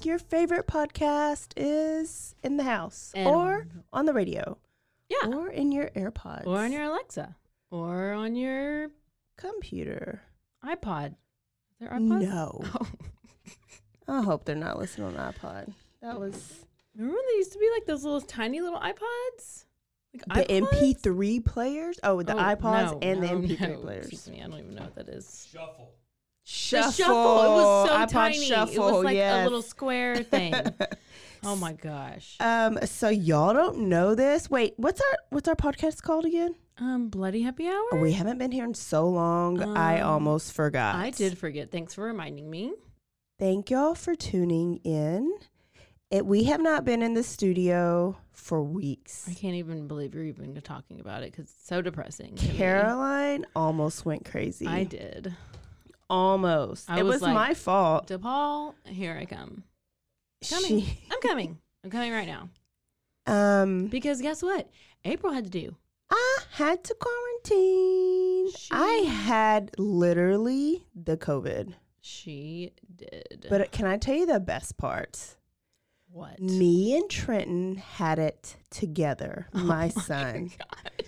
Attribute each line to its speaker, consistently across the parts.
Speaker 1: back. Your favorite podcast is in the house
Speaker 2: And-
Speaker 1: or on the radio
Speaker 2: Yeah.
Speaker 1: or in your AirPods
Speaker 2: Or on your Alexa. Or on your
Speaker 1: computer.
Speaker 2: iPod. Is there iPod?
Speaker 1: No,
Speaker 2: Oh.
Speaker 1: I hope they're not listening on iPod. That was
Speaker 2: Remember when they used to be like those little tiny little iPods? Like
Speaker 1: the
Speaker 2: iPods?
Speaker 1: MP3 players. Oh, the
Speaker 2: Oh,
Speaker 1: iPods
Speaker 2: no,
Speaker 1: and the MP3
Speaker 2: no.
Speaker 1: players.
Speaker 2: Excuse me, I don't even know what that is.
Speaker 3: Shuffle.
Speaker 1: Shuffle.
Speaker 2: The shuffle. It was so
Speaker 1: iPod
Speaker 2: tiny.
Speaker 1: Shuffle.
Speaker 2: it was like
Speaker 1: yes.
Speaker 2: a little square thing. oh my gosh.
Speaker 1: Um, so y'all don't know this. Wait, what's our what's our podcast called again?
Speaker 2: Um, bloody happy hour.
Speaker 1: We haven't been here in so long. I
Speaker 2: Um,
Speaker 1: almost forgot.
Speaker 2: I did forget. Thanks for reminding me.
Speaker 1: Thank y'all for tuning in. It, we have not been in the studio for weeks.
Speaker 2: I can't even believe you're even talking about it because it's so depressing.
Speaker 1: Caroline almost went crazy.
Speaker 2: I did.
Speaker 1: Almost.
Speaker 2: I
Speaker 1: it
Speaker 2: was
Speaker 1: was
Speaker 2: like-
Speaker 1: my fault.
Speaker 2: DePaul, here I come. Coming.
Speaker 1: She,
Speaker 2: I'm coming. I'm coming right now.
Speaker 1: um,
Speaker 2: Because guess what? April had to do.
Speaker 1: I had to quarantine. I had literally the COVID.
Speaker 2: She did.
Speaker 1: But can I tell you the best part?
Speaker 2: what?
Speaker 1: Me and Trenton had it together.
Speaker 2: Oh
Speaker 1: My son,
Speaker 2: God.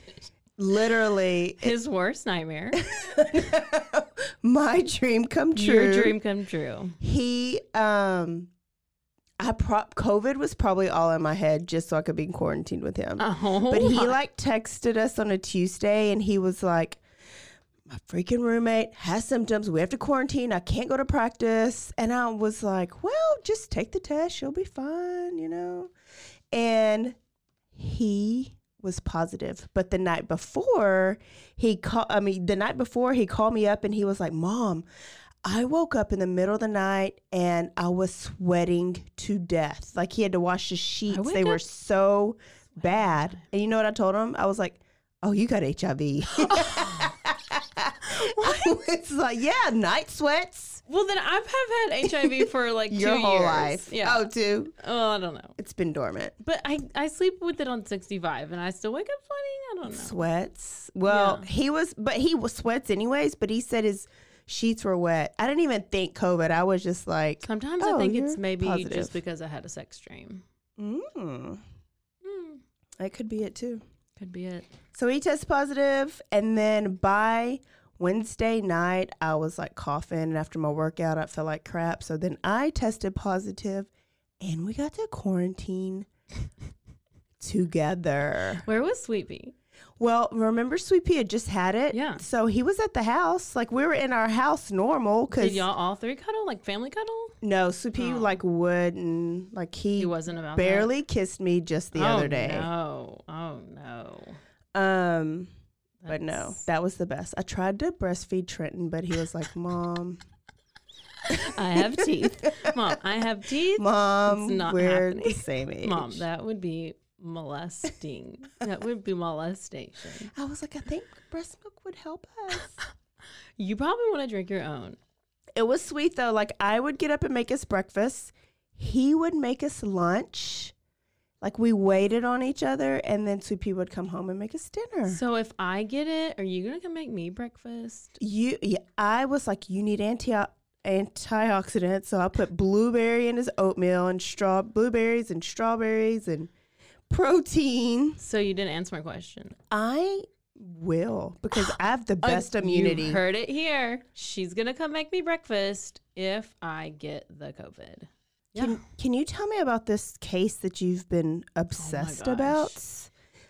Speaker 1: literally,
Speaker 2: His worst nightmare.
Speaker 1: my dream come true.
Speaker 2: Your dream come true.
Speaker 1: He, um, I prop COVID was probably all in my head just so I could be quarantined with him.
Speaker 2: Oh,
Speaker 1: but he like texted us on a Tuesday and he was like, my freaking roommate has symptoms. We have to quarantine. I can't go to practice. And I was like, well, just take the test. You'll be fine, you know? And he was positive. But the night before, he called, I mean, the night before, he called me up and he was like, Mom, I woke up in the middle of the night and I was sweating to death. Like he had to wash the sheets. They were so bad. And you know what I told him? I was like, Oh, you got HIV. it's like, yeah, night sweats.
Speaker 2: Well, then I've have had HIV for like
Speaker 1: Your
Speaker 2: two
Speaker 1: whole
Speaker 2: years.
Speaker 1: life.
Speaker 2: Yeah.
Speaker 1: Oh, too.
Speaker 2: Oh, I don't know.
Speaker 1: It's been dormant.
Speaker 2: But I, I sleep with it on 65 and I still wake up sweating. I don't know.
Speaker 1: Sweats. Well,
Speaker 2: Yeah.
Speaker 1: he was, but he was sweats anyways. But he said his sheets were wet. I didn't even think COVID. I was just like,
Speaker 2: Sometimes
Speaker 1: Oh,
Speaker 2: I think it's maybe
Speaker 1: positive.
Speaker 2: just because I had a sex dream.
Speaker 1: mm,
Speaker 2: Hmm,
Speaker 1: that could be it too.
Speaker 2: could be it.
Speaker 1: So he tested positive, and then by Wednesday night, I was like coughing, and after my workout, I felt like crap. So then I tested positive, and we got to quarantine together.
Speaker 2: Where was Sweet
Speaker 1: Well, remember, Sweet Pea had just had it,
Speaker 2: Yeah.
Speaker 1: So he was at the house, like we were in our house normal,
Speaker 2: Did
Speaker 1: because
Speaker 2: y'all all three cuddle, like family cuddle?
Speaker 1: no, Sweet Pea
Speaker 2: Oh.
Speaker 1: like would, and like he,
Speaker 2: He wasn't about
Speaker 1: barely kissed me just the
Speaker 2: oh,
Speaker 1: other day.
Speaker 2: No. Oh, no.
Speaker 1: Um. But no, that was the best. I tried to breastfeed Trenton, but he was like, "Mom,
Speaker 2: I have teeth. Mom, I have teeth.
Speaker 1: Mom,
Speaker 2: It's not
Speaker 1: we're
Speaker 2: happening.
Speaker 1: the same age."
Speaker 2: Mom, that would be molesting. that would be molestation.
Speaker 1: I was like, I think breast milk would help us.
Speaker 2: You probably want to drink your own.
Speaker 1: it was sweet though. Like I would get up and make us breakfast. He would make us lunch. Like we waited on each other, and then Sweet Pea would come home and make us dinner.
Speaker 2: So if I get it, are you gonna come make me breakfast?
Speaker 1: you, yeah, I was like, you need anti antioxidants, so I put blueberry in his oatmeal and straw blueberries and strawberries and protein.
Speaker 2: So you didn't answer my question.
Speaker 1: I will because I have the oh, best immunity.
Speaker 2: You heard it here. She's gonna come make me breakfast if I get the COVID. Yeah.
Speaker 1: Can Can you tell me about this case that you've been obsessed oh about?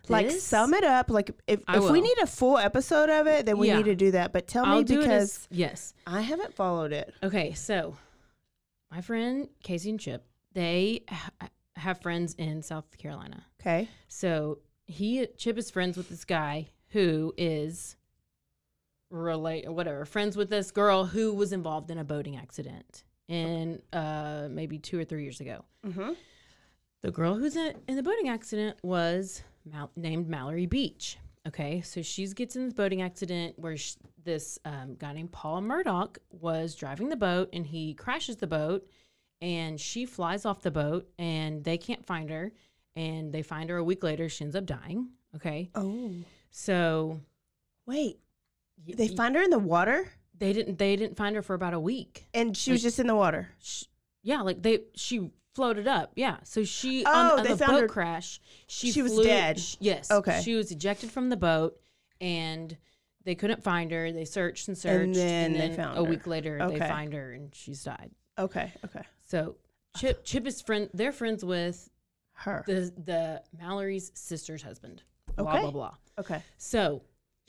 Speaker 1: Like
Speaker 2: This?
Speaker 1: sum it up. Like if if we need a full episode of it, then we
Speaker 2: Yeah.
Speaker 1: need to do that. But tell
Speaker 2: I'll
Speaker 1: me because
Speaker 2: as, yes.
Speaker 1: I haven't followed it.
Speaker 2: Okay, so my friend Casey and Chip, they ha- have friends in South Carolina.
Speaker 1: Okay.
Speaker 2: So he Chip is friends with this guy who is relate or whatever friends with this girl who was involved in a boating accident in uh maybe two or three years ago.
Speaker 1: Mm-hmm.
Speaker 2: The girl who's in, in the boating accident was Mal- named Mallory Beach. Okay, so she gets in this boating accident where sh- this um, guy named Paul Murdaugh was driving the boat and he crashes the boat and she flies off the boat and they can't find her and they find her a week later. She ends up dying. Okay,
Speaker 1: Oh
Speaker 2: so
Speaker 1: wait,
Speaker 2: y-
Speaker 1: they
Speaker 2: y-
Speaker 1: find her in the water,
Speaker 2: they didn't they didn't find her for about a week.
Speaker 1: and she was just in the water.
Speaker 2: sh- yeah, like they she floated up. Yeah, so she
Speaker 1: Oh,
Speaker 2: on, on
Speaker 1: they
Speaker 2: the
Speaker 1: found
Speaker 2: boat
Speaker 1: her-
Speaker 2: crash. She
Speaker 1: she was dead.
Speaker 2: sh- yes.
Speaker 1: Okay.
Speaker 2: She was ejected from the boat, and they couldn't find her. They searched and searched, and
Speaker 1: then they found
Speaker 2: a
Speaker 1: her.
Speaker 2: week later they find her and she's died.
Speaker 1: Okay. Okay.
Speaker 2: So Chip Chip is friend. They're friends with
Speaker 1: Her.
Speaker 2: the the Mallory's sister's husband. Blah
Speaker 1: Okay.
Speaker 2: blah blah.
Speaker 1: okay.
Speaker 2: So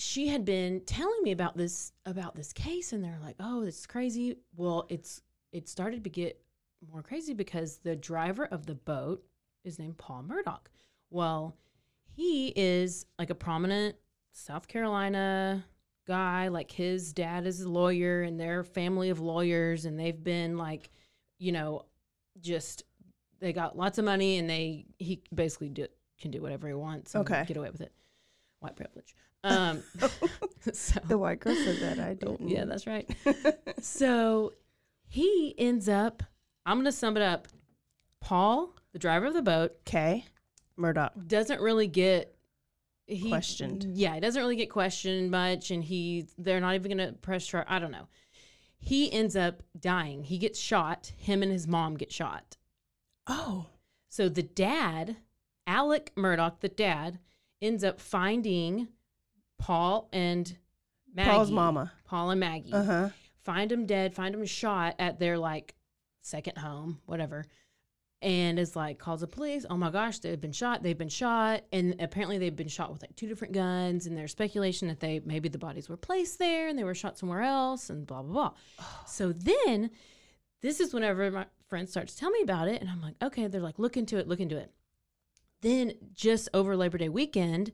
Speaker 2: she had been telling me about this about this case, and they're like, "Oh, it's crazy." Well, it's it started to get more crazy because the driver of the boat is named Paul Murdaugh. Well, he is like a prominent South Carolina guy. Like his dad is a lawyer, and they're a family of lawyers, and they've been like, you know, just they got lots of money, and they he basically do, can do whatever he wants. And
Speaker 1: Okay.
Speaker 2: get away with it. White privilege. Um, so
Speaker 1: The white girl said that. I
Speaker 2: Oh,
Speaker 1: didn't.
Speaker 2: yeah, that's right. so he ends up, I'm going to sum it up. Paul, the driver of the boat,
Speaker 1: Okay. Murdaugh.
Speaker 2: doesn't really get he,
Speaker 1: Questioned.
Speaker 2: Yeah, he doesn't really get questioned much, and he they're not even going to press charge. I don't know. He ends up dying. He gets shot. Him and his mom get shot.
Speaker 1: Oh.
Speaker 2: So the dad, Alec Murdaugh, the dad, ends up finding Paul and Maggie.
Speaker 1: Paul's mama.
Speaker 2: Paul and Maggie.
Speaker 1: Uh huh.
Speaker 2: find him dead, find him shot at their like second home, whatever. And is like calls the police. Oh my gosh, they've been shot. They've been shot, and apparently they've been shot with like two different guns. And there's speculation that they maybe the bodies were placed there and they were shot somewhere else, and blah blah blah. So then, this is whenever my friend starts to tell me about it, and I'm like, okay. They're like, look into it, look into it. Then just over Labor Day weekend,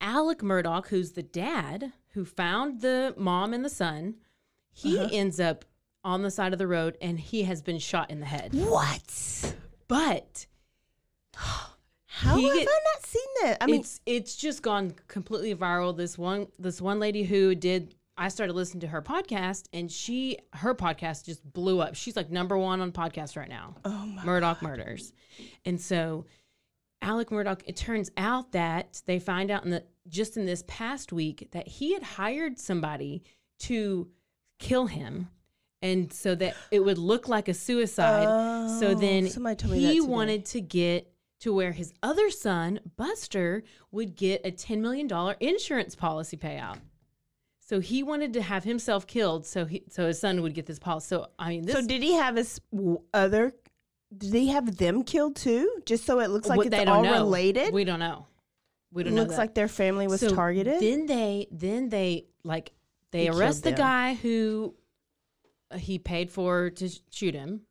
Speaker 2: Alec Murdaugh, who's the dad who found the mom and the son, he
Speaker 1: Uh-huh.
Speaker 2: ends up on the side of the road and he has been shot in the head.
Speaker 1: What?
Speaker 2: But
Speaker 1: How have
Speaker 2: get-
Speaker 1: I not seen that? I mean,
Speaker 2: it's it's just gone completely viral. This one this one lady who did I started listening to her podcast and she her podcast just blew up. She's like number one on podcast right now.
Speaker 1: oh my.
Speaker 2: Murdaugh murders. And so Alec Murdaugh, it turns out that they find out in the just in this past week that he had hired somebody to kill him. And so that it would look like a suicide. so
Speaker 1: Oh,
Speaker 2: then
Speaker 1: told me
Speaker 2: he wanted to get to where his other son, Buster, would get a $10 million insurance policy payout. So he wanted to have himself killed so he so his son would get this policy. So I mean this
Speaker 1: so did he have his other? Did they have them killed too? Just so it looks like
Speaker 2: What
Speaker 1: it's
Speaker 2: they
Speaker 1: all
Speaker 2: don't know.
Speaker 1: related.
Speaker 2: We don't know. We don't know.
Speaker 1: looks
Speaker 2: that.
Speaker 1: like their family was
Speaker 2: So
Speaker 1: targeted.
Speaker 2: Then they then they like they
Speaker 1: He killed
Speaker 2: arrest the
Speaker 1: them.
Speaker 2: guy who uh, he paid for to sh- shoot him.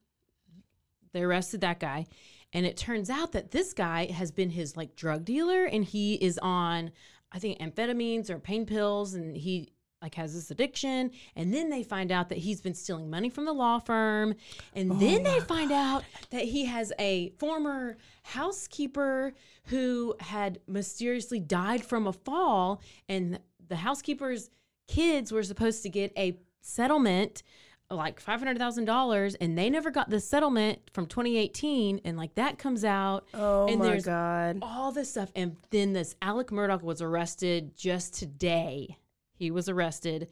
Speaker 2: They arrested that guy, and it turns out that this guy has been his like drug dealer, and he is on I think amphetamines or pain pills, and he like has this addiction. And then they find out that he's been stealing money from the law firm, and
Speaker 1: Oh
Speaker 2: then they find out that he has a former housekeeper who had mysteriously died from a fall, and the housekeeper's kids were supposed to get a settlement like $500,000 and they never got the settlement from 2018 and like that comes out
Speaker 1: oh
Speaker 2: and
Speaker 1: my
Speaker 2: there's
Speaker 1: god.
Speaker 2: all this stuff and then this Alec Murdaugh was arrested just today. He was arrested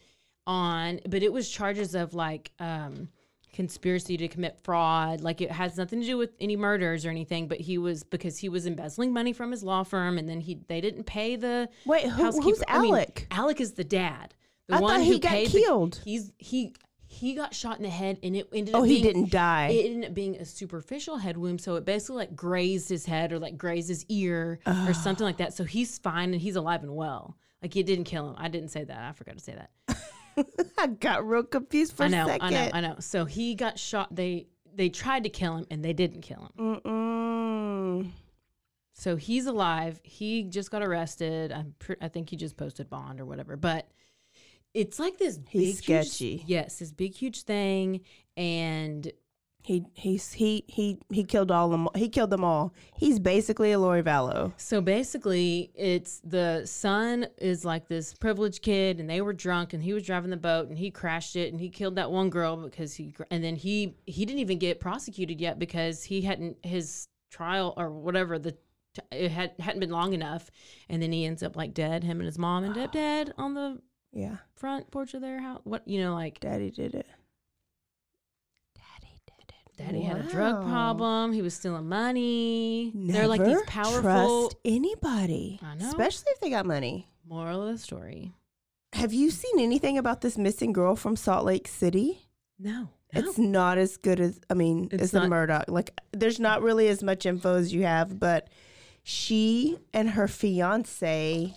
Speaker 2: on but it was charges of like um conspiracy to commit fraud. Like it has nothing to do with any murders or anything, but he was because he was embezzling money from his law firm, and then he they didn't pay the
Speaker 1: Wait, who,
Speaker 2: housekeeper.
Speaker 1: who's
Speaker 2: I mean,
Speaker 1: Alec?
Speaker 2: Alec is the dad. The
Speaker 1: I thought
Speaker 2: one
Speaker 1: he
Speaker 2: who
Speaker 1: got
Speaker 2: paid the-
Speaker 1: killed.
Speaker 2: he's he he got shot in the head, and it ended.
Speaker 1: oh,
Speaker 2: up
Speaker 1: he didn't die.
Speaker 2: It ended up being a superficial head wound, so it basically like grazed his head or like grazed his ear or something like that. So he's fine and he's alive and well. Like it didn't kill him. I didn't say that. I forgot to say that.
Speaker 1: I got real confused for
Speaker 2: I know,
Speaker 1: a second.
Speaker 2: I know, I know. So he got shot. They they tried to kill him and they didn't kill him.
Speaker 1: Mm-mm.
Speaker 2: So he's alive. He just got arrested. I'm pre- I think he just posted bond or whatever. But it's like this
Speaker 1: He's
Speaker 2: big, huge-
Speaker 1: sketchy.
Speaker 2: yes, this big huge thing, and
Speaker 1: He he's he he he killed all them. He killed them all. He's basically a Lori Vallow.
Speaker 2: So basically, it's the son is like this privileged kid, and they were drunk, and he was driving the boat, and he crashed it, and he killed that one girl because he, and then he he didn't even get prosecuted yet because he hadn't his trial or whatever the it had hadn't been long enough, and then he ends up like dead. Him and his mom end up dead on the
Speaker 1: Yeah,
Speaker 2: front porch of their house. What you know, like
Speaker 1: Daddy did it. Daddy
Speaker 2: daddy had a drug problem. He was stealing money.
Speaker 1: Never
Speaker 2: They're like these powerful.
Speaker 1: trust anybody.
Speaker 2: I know.
Speaker 1: especially if they got money.
Speaker 2: Moral of the story.
Speaker 1: Have you seen anything about this missing girl from Salt Lake City?
Speaker 2: No,
Speaker 1: It's not as good as I mean,
Speaker 2: It's
Speaker 1: as the Murdaugh. Like, there's not really as much info as you have, but she and her fiance.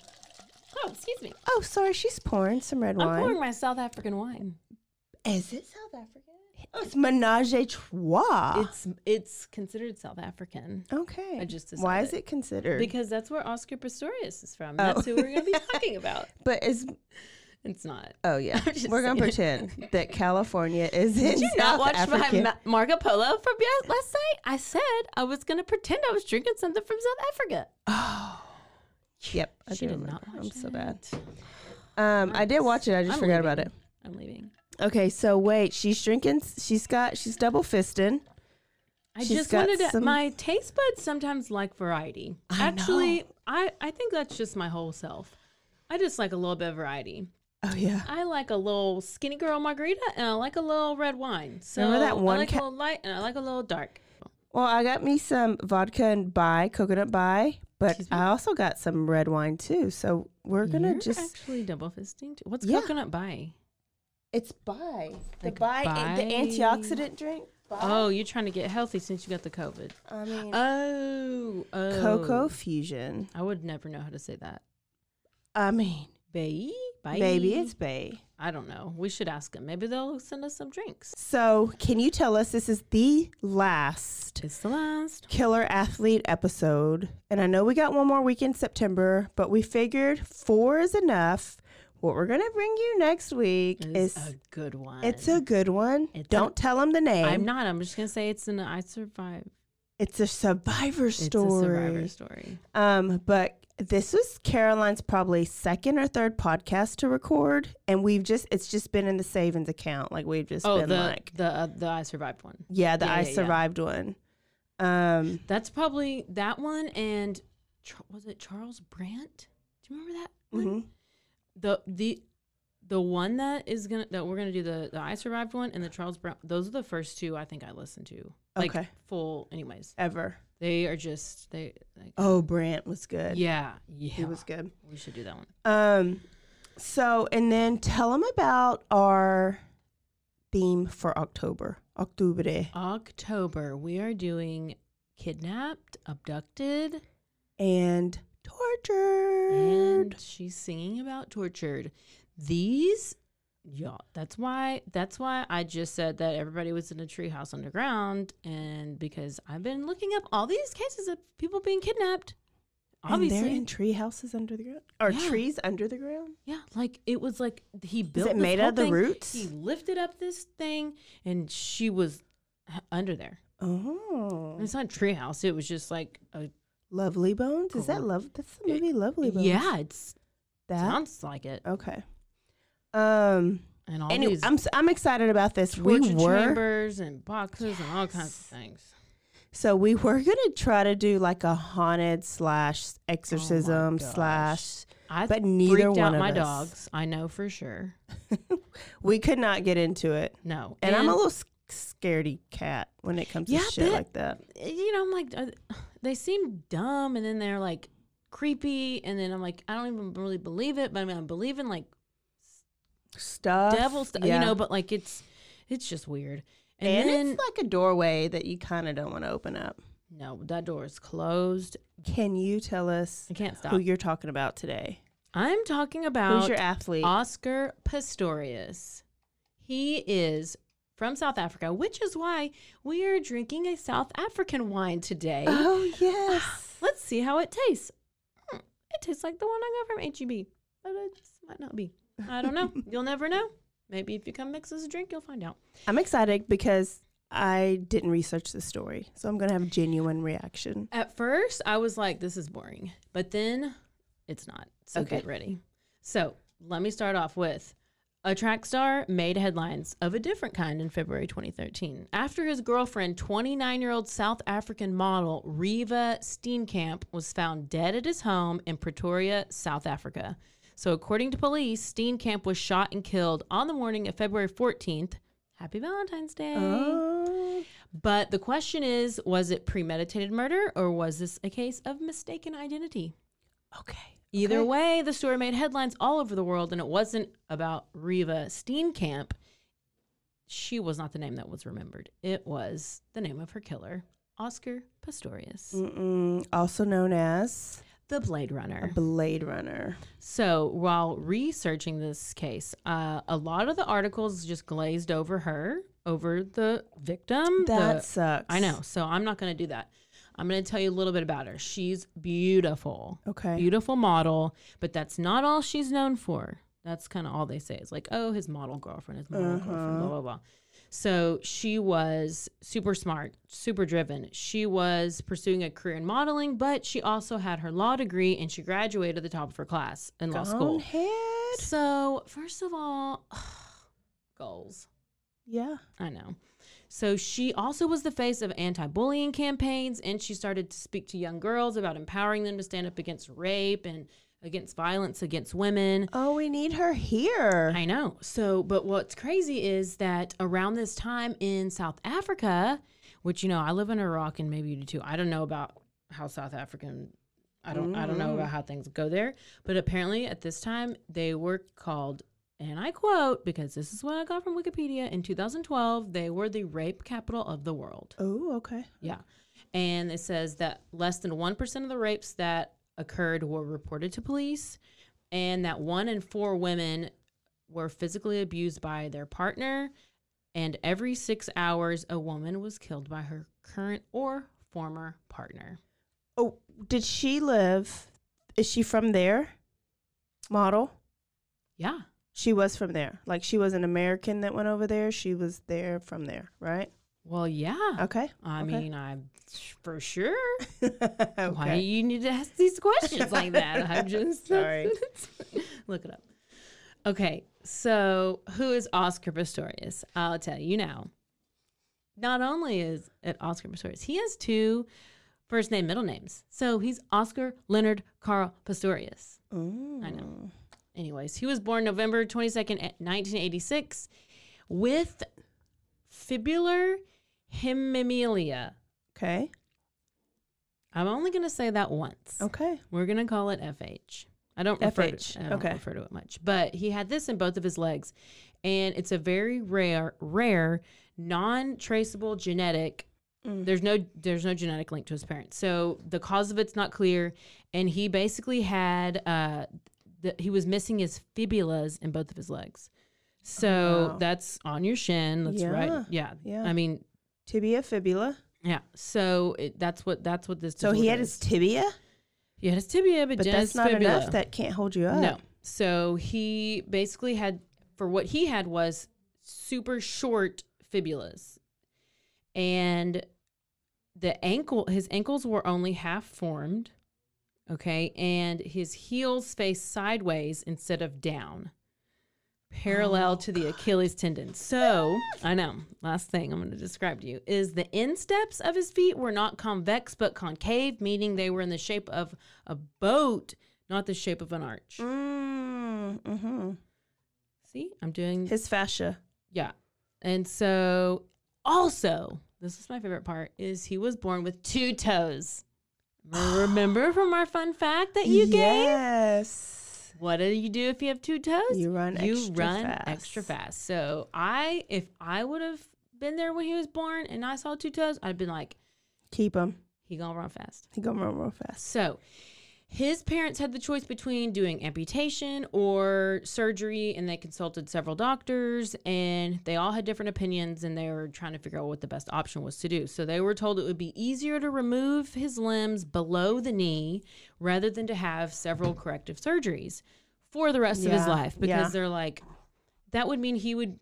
Speaker 2: Oh, excuse me.
Speaker 1: Oh, sorry, she's pouring some red
Speaker 2: I'm
Speaker 1: wine.
Speaker 2: pouring my South African wine.
Speaker 1: Is it South African? Oh, it's Menage a Trois.
Speaker 2: It's it's considered South African
Speaker 1: okay.
Speaker 2: I just
Speaker 1: Why is it considered?
Speaker 2: because that's where Oscar Pistorius is from.
Speaker 1: Oh.
Speaker 2: That's who we're going to be talking about.
Speaker 1: but is
Speaker 2: It's not.
Speaker 1: oh yeah, we're gonna
Speaker 2: saying.
Speaker 1: pretend that California is in
Speaker 2: Did you not
Speaker 1: South
Speaker 2: watch
Speaker 1: Africa.
Speaker 2: my Ma- Marco Polo from last night? I said I was going to pretend I was drinking something from South Africa.
Speaker 1: Oh. Yep. I
Speaker 2: she did
Speaker 1: remember.
Speaker 2: not. Watch
Speaker 1: I'm so bad. Um, I did watch it. I just
Speaker 2: I'm
Speaker 1: forgot about it.
Speaker 2: I'm leaving.
Speaker 1: Okay, so wait, she's drinking. She's got. She's double fisting.
Speaker 2: I
Speaker 1: She's
Speaker 2: just wanted to.
Speaker 1: some-
Speaker 2: My taste buds sometimes like variety.
Speaker 1: I
Speaker 2: Actually,
Speaker 1: know.
Speaker 2: I I think that's just my whole self. I just like a little bit of variety.
Speaker 1: Oh yeah.
Speaker 2: I like a little skinny girl margarita, and I like a little red wine. So
Speaker 1: Remember that one
Speaker 2: I like
Speaker 1: ca-
Speaker 2: a little light, and I like a little dark.
Speaker 1: Well, I got me some vodka and bai, coconut bai, but
Speaker 2: Excuse me?
Speaker 1: I also got some red wine too. So we're gonna
Speaker 2: You're
Speaker 1: just.
Speaker 2: actually double fisting. Too. What's
Speaker 1: Yeah.
Speaker 2: coconut bai?
Speaker 1: It's bai. The
Speaker 2: Like
Speaker 1: the antioxidant drink. Bai.
Speaker 2: Oh, you're trying to get healthy since you got the COVID.
Speaker 1: I mean,
Speaker 2: Oh, oh.
Speaker 1: cocoa fusion.
Speaker 2: I would never know how to say that.
Speaker 1: I mean,
Speaker 2: Bay, Bay.
Speaker 1: baby, it's bay.
Speaker 2: I don't know. We should ask them. Maybe they'll send us some drinks.
Speaker 1: So, can you tell us this is the last
Speaker 2: It's the last.
Speaker 1: killer athlete episode? And I know we got one more week in September, but we figured four is enough. What we're gonna bring you next week
Speaker 2: It's
Speaker 1: is
Speaker 2: a good one.
Speaker 1: it's a good one.
Speaker 2: It's
Speaker 1: Don't
Speaker 2: a-
Speaker 1: tell them the name.
Speaker 2: I'm not. I'm just gonna say it's an I survived.
Speaker 1: It's a survivor story.
Speaker 2: It's a survivor story.
Speaker 1: Um, but this was Caroline's probably second or third podcast to record, and we've just it's just been in the savings account. Like we've just
Speaker 2: Oh,
Speaker 1: been
Speaker 2: the
Speaker 1: like,
Speaker 2: the uh, the I survived one.
Speaker 1: yeah, the
Speaker 2: yeah,
Speaker 1: I
Speaker 2: yeah, yeah.
Speaker 1: survived one. Um,
Speaker 2: That's probably that one. And was it Charles Brandt? Do you remember that one? The the the one that is gonna that we're gonna do the the I survived one and the Charles Brown. Those are the first two I think I listened to. Like
Speaker 1: Okay.
Speaker 2: full. Anyways,
Speaker 1: ever.
Speaker 2: they are just they. Like,
Speaker 1: Oh, Brant was good.
Speaker 2: yeah, yeah.
Speaker 1: he was good.
Speaker 2: We should do that one.
Speaker 1: Um, so and then tell them about our theme for October. October.
Speaker 2: October, we are doing kidnapped, abducted,
Speaker 1: and tortured.
Speaker 2: and she's singing about tortured. These, yeah, that's why. That's why I just said that everybody was in a treehouse underground, and because I've been looking up all these cases of people being kidnapped.
Speaker 1: And
Speaker 2: Obviously,
Speaker 1: they're in tree houses under the ground, or
Speaker 2: Yeah.
Speaker 1: trees under the ground.
Speaker 2: yeah, like it was like he
Speaker 1: Is
Speaker 2: built.
Speaker 1: it
Speaker 2: this
Speaker 1: made out of the
Speaker 2: thing.
Speaker 1: roots?
Speaker 2: He lifted up this thing, and she was h- under there.
Speaker 1: Oh,
Speaker 2: It's not a treehouse. It was just like a
Speaker 1: Lovely Bones. Is that love? That's the movie Lovely Bones.
Speaker 2: yeah. It's
Speaker 1: that.
Speaker 2: sounds like it.
Speaker 1: okay. Um.
Speaker 2: And all
Speaker 1: Anyway,
Speaker 2: these
Speaker 1: I'm s- I'm excited about this. We
Speaker 2: torture
Speaker 1: were
Speaker 2: chambers and boxes and all kinds of things.
Speaker 1: so we were gonna try to do like a haunted slash exorcism
Speaker 2: gosh.
Speaker 1: slash,
Speaker 2: I
Speaker 1: but neither
Speaker 2: freaked
Speaker 1: one
Speaker 2: out
Speaker 1: of
Speaker 2: my
Speaker 1: us.
Speaker 2: dogs. I know for sure.
Speaker 1: We could not get into it,
Speaker 2: No,
Speaker 1: and, I'm a little s- scaredy cat when it comes
Speaker 2: Yeah,
Speaker 1: to shit like that.
Speaker 2: you know, I'm like, uh, they seem dumb, and then they're like creepy, and then I'm like, I don't even really believe it, but I mean, I believe in like
Speaker 1: Stuff.
Speaker 2: devil stuff,
Speaker 1: yeah.
Speaker 2: you know, but like it's it's just weird. And,
Speaker 1: And,
Speaker 2: then
Speaker 1: it's like a doorway that you kind of don't want to open up.
Speaker 2: no, that door is closed.
Speaker 1: Can you tell us
Speaker 2: I can't stop.
Speaker 1: who you're talking about today?
Speaker 2: I'm talking about
Speaker 1: Who's your athlete?
Speaker 2: Oscar Pistorius. He is from South Africa, which is why we are drinking a South African wine today.
Speaker 1: oh yes.
Speaker 2: Let's see how it tastes. Hmm, It tastes like the one I got from HEB, but it might not be. I don't know. You'll never know. Maybe if you come mix us a drink, you'll find out.
Speaker 1: I'm excited because I didn't research the story, so I'm gonna have a genuine reaction.
Speaker 2: At first, I was like, this is boring. But then it's not. So
Speaker 1: Okay.
Speaker 2: get ready. So let me start off with a track star made headlines of a different kind in February 2013 after his girlfriend, 29 year old South African model Reeva Steenkamp, was found dead at his home in Pretoria, South Africa. So, according to police, Steenkamp was shot and killed on the morning of February 14th. Happy Valentine's Day.
Speaker 1: Oh,
Speaker 2: But the question is was it premeditated murder or was this a case of mistaken identity?
Speaker 1: okay.
Speaker 2: Either
Speaker 1: Okay.
Speaker 2: way, the story made headlines all over the world, and it wasn't about Reeva Steenkamp. She was not the name that was remembered, it was the name of her killer, Oscar Pistorius,
Speaker 1: Mm-mm. Also known as
Speaker 2: the Blade
Speaker 1: a
Speaker 2: Runner.
Speaker 1: Blade Runner.
Speaker 2: So while researching this case, uh, a lot of the articles just glazed over her, over the victim.
Speaker 1: That
Speaker 2: the-
Speaker 1: sucks.
Speaker 2: I know. So I'm not going to do that. I'm going to tell you a little bit about her. She's beautiful,
Speaker 1: Okay.
Speaker 2: beautiful model, but that's not all she's known for. That's kind of all they say. It's like, oh, his model girlfriend, his model girlfriend,
Speaker 1: Uh-huh.
Speaker 2: blah, blah, blah. So she was super smart, super driven. She was pursuing a career in modeling, but she also had her law degree and she graduated at the top of her class in law school. So, first of all, goals.
Speaker 1: Yeah.
Speaker 2: I know. So she also was the face of anti-bullying campaigns and she started to speak to young girls about empowering them to stand up against rape and against violence against women.
Speaker 1: Oh, we need her here.
Speaker 2: I know. So, but what's crazy is that around this time in South Africa, which you know, I live in Iraq and maybe you do too. I don't know about how South African I don't I don't know mm. about how things go there, but apparently at this time they were called and I quote because this is what I got from Wikipedia in 2012, they were the rape capital of the world.
Speaker 1: oh, okay.
Speaker 2: Yeah. And it says that less than 1% of the rapes that occurred were reported to police, and that one in four women were physically abused by their partner. And every six hours, a woman was killed by her current or former partner.
Speaker 1: Oh, did she live? Is she from there? Model?
Speaker 2: Yeah.
Speaker 1: She was from there. Like she was an American that went over there. She was there from there, right?
Speaker 2: Well, yeah.
Speaker 1: Okay.
Speaker 2: I
Speaker 1: okay.
Speaker 2: mean, I'm for sure.
Speaker 1: okay.
Speaker 2: Why do you need to ask these questions like that? I'm just
Speaker 1: Sorry.
Speaker 2: Look it up. Okay, so who is Oscar Pistorius? I'll tell you now. Not only is it Oscar Pistorius, he has two first name, middle names. So he's Oscar Leonard Carl Pistorius. I know. Anyways, he was born November 22nd, 1986 with fibular hemimelia.
Speaker 1: Okay.
Speaker 2: I'm only going to say that once.
Speaker 1: Okay.
Speaker 2: We're gonna call it FH. I don't refer
Speaker 1: FH,
Speaker 2: to, I don't
Speaker 1: okay.
Speaker 2: refer to it much, but he had this in both of his legs, and it's a very rare, rare, non-traceable genetic.
Speaker 1: Mm.
Speaker 2: There's no there's no genetic link to his parents, so the cause of it's not clear. And he basically had uh, the, he was missing his fibulas in both of his legs, so
Speaker 1: wow.
Speaker 2: that's on your shin. That's
Speaker 1: Yeah,
Speaker 2: right. Yeah.
Speaker 1: yeah.
Speaker 2: I mean,
Speaker 1: Tibia, fibula.
Speaker 2: yeah. So it, that's what that's what this.
Speaker 1: So he had
Speaker 2: is.
Speaker 1: his tibia,
Speaker 2: He had his tibia, but,
Speaker 1: but
Speaker 2: just
Speaker 1: that's not
Speaker 2: fibula.
Speaker 1: enough. That can't hold you up.
Speaker 2: No. So he basically had for what he had was super short fibulas. And the ankle his ankles were only half formed. Okay? And his heels face sideways instead of down. Parallel
Speaker 1: Oh,
Speaker 2: to the Achilles tendon. So, I know. Last thing I'm going to describe to you is the insteps of his feet were not convex but concave, meaning they were in the shape of a boat, not the shape of an arch.
Speaker 1: Mm, hmm
Speaker 2: See, I'm doing
Speaker 1: His fascia.
Speaker 2: yeah, and so Also, this is my favorite part: is he was born with two toes. Remember from our fun fact that you gave?
Speaker 1: yes.
Speaker 2: What do you do if you have two toes?
Speaker 1: You run
Speaker 2: You
Speaker 1: extra
Speaker 2: run
Speaker 1: fast.
Speaker 2: extra fast. So I, if I would have been there when he was born and I saw two toes, I'd been like,
Speaker 1: Keep him.
Speaker 2: he gonna run fast.
Speaker 1: He gonna run real fast.
Speaker 2: So his parents had the choice between doing amputation or surgery, and they consulted several doctors, and they all had different opinions, and they were trying to figure out what the best option was to do. So they were told it would be easier to remove his limbs below the knee rather than to have several corrective surgeries for the rest of his life because
Speaker 1: yeah.
Speaker 2: they're like that would mean he would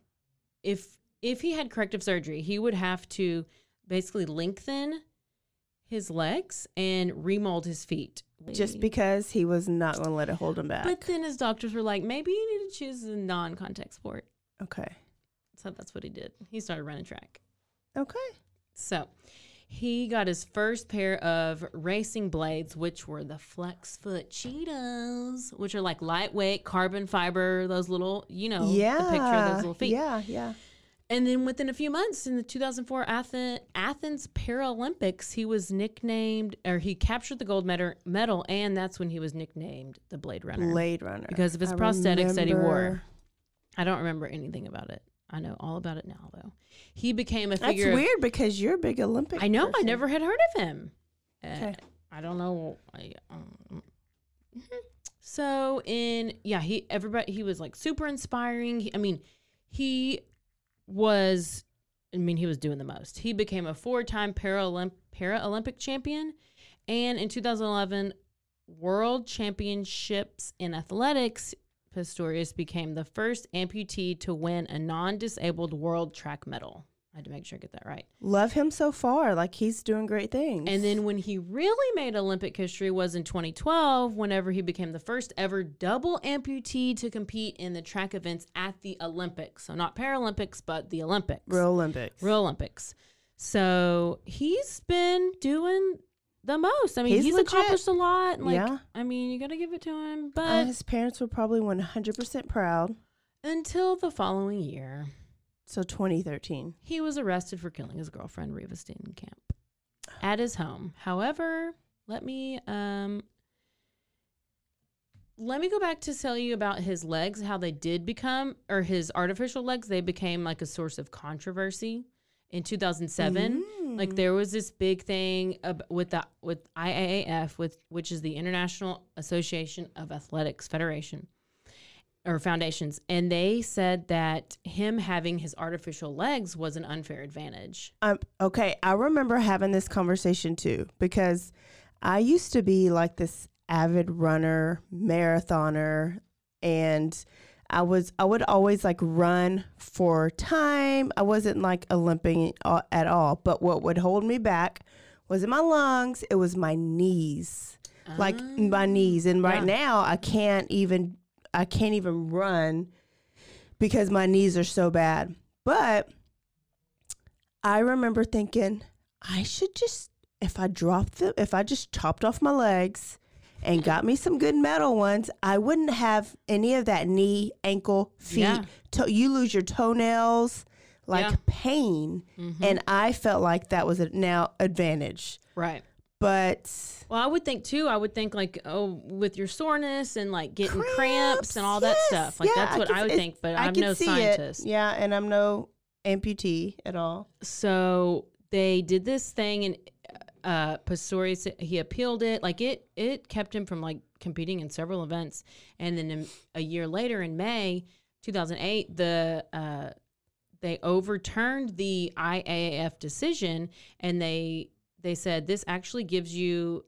Speaker 2: if if he had corrective surgery he would have to basically lengthen his legs and remold his feet
Speaker 1: Just because he was not gonna let it hold him back.
Speaker 2: but then his doctors were like maybe you need to choose a non-contact sport
Speaker 1: okay.
Speaker 2: so that's what he did he started running track
Speaker 1: Okay.
Speaker 2: so he got his first pair of racing blades, which were the Flex Foot Cheetahs, which are like lightweight carbon fiber, those little, you know,
Speaker 1: yeah.
Speaker 2: the picture of those little feet.
Speaker 1: Yeah, yeah.
Speaker 2: And then within a few months, in the 2004 Athens, Athens Paralympics, he was nicknamed, or he captured the gold medal, and that's when he was nicknamed the Blade Runner.
Speaker 1: Blade Runner.
Speaker 2: Because of his
Speaker 1: I
Speaker 2: prosthetics that he wore. I don't remember anything about it. I know all about it now, though. He became a
Speaker 1: That's
Speaker 2: figure. of-
Speaker 1: weird because you're a big Olympic.
Speaker 2: I know. I never had heard of him. Uh,
Speaker 1: Okay.
Speaker 2: I don't know. I, um, so in yeah, he everybody he was like super inspiring. He- I mean, he was. I mean, he was doing the most. He became a four-time Paralymp- Paralympic champion, and in 2011, World Championships in athletics. Pistorius became the first amputee to win a non-disabled world track medal. I had to make sure I get that right.
Speaker 1: Love him so far. Like he's doing great things.
Speaker 2: And then when he really made Olympic history was in 2012, whenever he became the first ever double amputee to compete in the track events at the Olympics. So not Paralympics, but the Olympics.
Speaker 1: Real Olympics.
Speaker 2: Real Olympics. So he's been doing the most. I mean,
Speaker 1: He's
Speaker 2: he's, accomplished a lot. Like,
Speaker 1: Yeah.
Speaker 2: I mean, you got to give it to him.
Speaker 1: Uh,
Speaker 2: But
Speaker 1: his parents were probably 100% proud.
Speaker 2: until the following year,
Speaker 1: So 2013.
Speaker 2: he was arrested for killing his girlfriend Reeva Steenkamp at his home. However, let me um let me go back to tell you about his legs, how they did become or his artificial legs, they became like a source of controversy in 2007. Like
Speaker 1: Mm.
Speaker 2: there was this big thing ab- with the with IAAF with which is the International Association of Athletics Federation or foundations and they said that him having his artificial legs was an unfair advantage.
Speaker 1: Um, okay, I remember having this conversation too because I used to be like this avid runner, marathoner, and I was I would always like run for time. I wasn't like Olympic a- at all, but what would hold me back was in my lungs, it was my knees. Like my knees and right
Speaker 2: Ah. Yeah.
Speaker 1: now I can't even I can't even run because my knees are so bad. But I remember thinking, I should just, if I dropped them, if I just chopped off my legs and got me some good metal ones, I wouldn't have any of that knee, ankle, feet.
Speaker 2: Yeah.
Speaker 1: To, you lose your toenails, like
Speaker 2: Yeah.
Speaker 1: pain.
Speaker 2: Mm-hmm.
Speaker 1: And I felt like that was a now advantage.
Speaker 2: Right.
Speaker 1: But
Speaker 2: Well, I would think too. I would think like, oh, with your soreness and like getting cramps,
Speaker 1: cramps,
Speaker 2: and all that stuff. Like
Speaker 1: Yeah,
Speaker 2: that's what
Speaker 1: could-
Speaker 2: I would think. But
Speaker 1: I
Speaker 2: I'm no
Speaker 1: see
Speaker 2: scientist.
Speaker 1: It. Yeah, and I'm no amputee at all.
Speaker 2: So they did this thing, and uh, Pistorius he appealed it. Like it, it kept him from like competing in several events. And then in, a year later, in May 2008, the uh, they overturned the IAAF decision, and they they said this actually gives you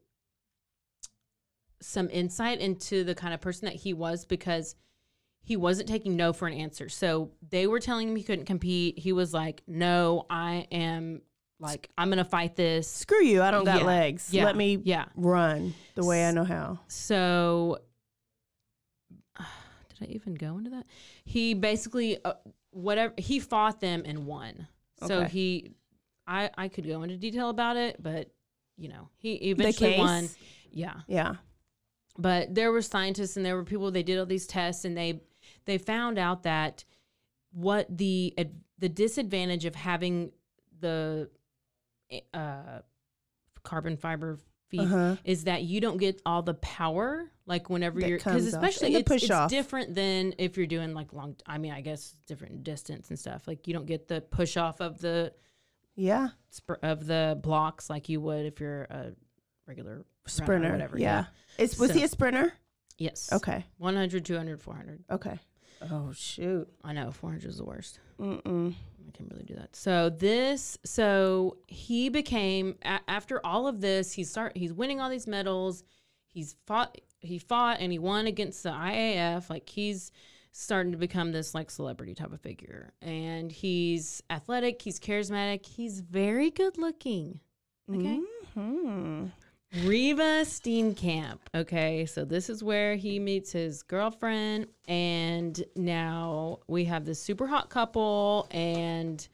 Speaker 2: some insight into the kind of person that he was because he wasn't taking no for an answer. So they were telling him he couldn't compete. He was like, "No, I am like I'm going to fight this."
Speaker 1: Screw you, I don't got
Speaker 2: Yeah,
Speaker 1: legs.
Speaker 2: yeah,
Speaker 1: Let me
Speaker 2: yeah.
Speaker 1: run the way I know how.
Speaker 2: So did I even go into that? He basically uh, whatever he fought them and won. So he I I could go into detail about it, but you know, he eventually
Speaker 1: case?
Speaker 2: won. Yeah.
Speaker 1: Yeah.
Speaker 2: but there were scientists and there were people they did all these tests and they they found out that what the the disadvantage of having the uh, carbon fiber feet
Speaker 1: Uh-huh.
Speaker 2: is that you don't get all the power like whenever
Speaker 1: That
Speaker 2: you're because especially it's,
Speaker 1: push
Speaker 2: it's
Speaker 1: off.
Speaker 2: different than if you're doing like long i mean i guess different distance and stuff like you don't get the push off of the
Speaker 1: Yeah.
Speaker 2: sp- of the blocks like you would if you're a regular
Speaker 1: Sprinter.
Speaker 2: whatever
Speaker 1: yeah. Is was
Speaker 2: So-
Speaker 1: he a sprinter?
Speaker 2: yes
Speaker 1: Okay.
Speaker 2: 100 200 400
Speaker 1: Okay. Oh shoot.
Speaker 2: i know 400 is the worst
Speaker 1: Mm-mm.
Speaker 2: I can't really do that. So this, so he became a- after all of this, he start he's winning all these medals. He's fought, he fought, and he won against the IAF. Like he's starting to become this like celebrity type of figure, and he's athletic. He's charismatic. He's very good looking. Okay.
Speaker 1: Mhm.
Speaker 2: Reeva Steenkamp. Okay, so this is where he meets his girlfriend, and now we have this super hot couple, and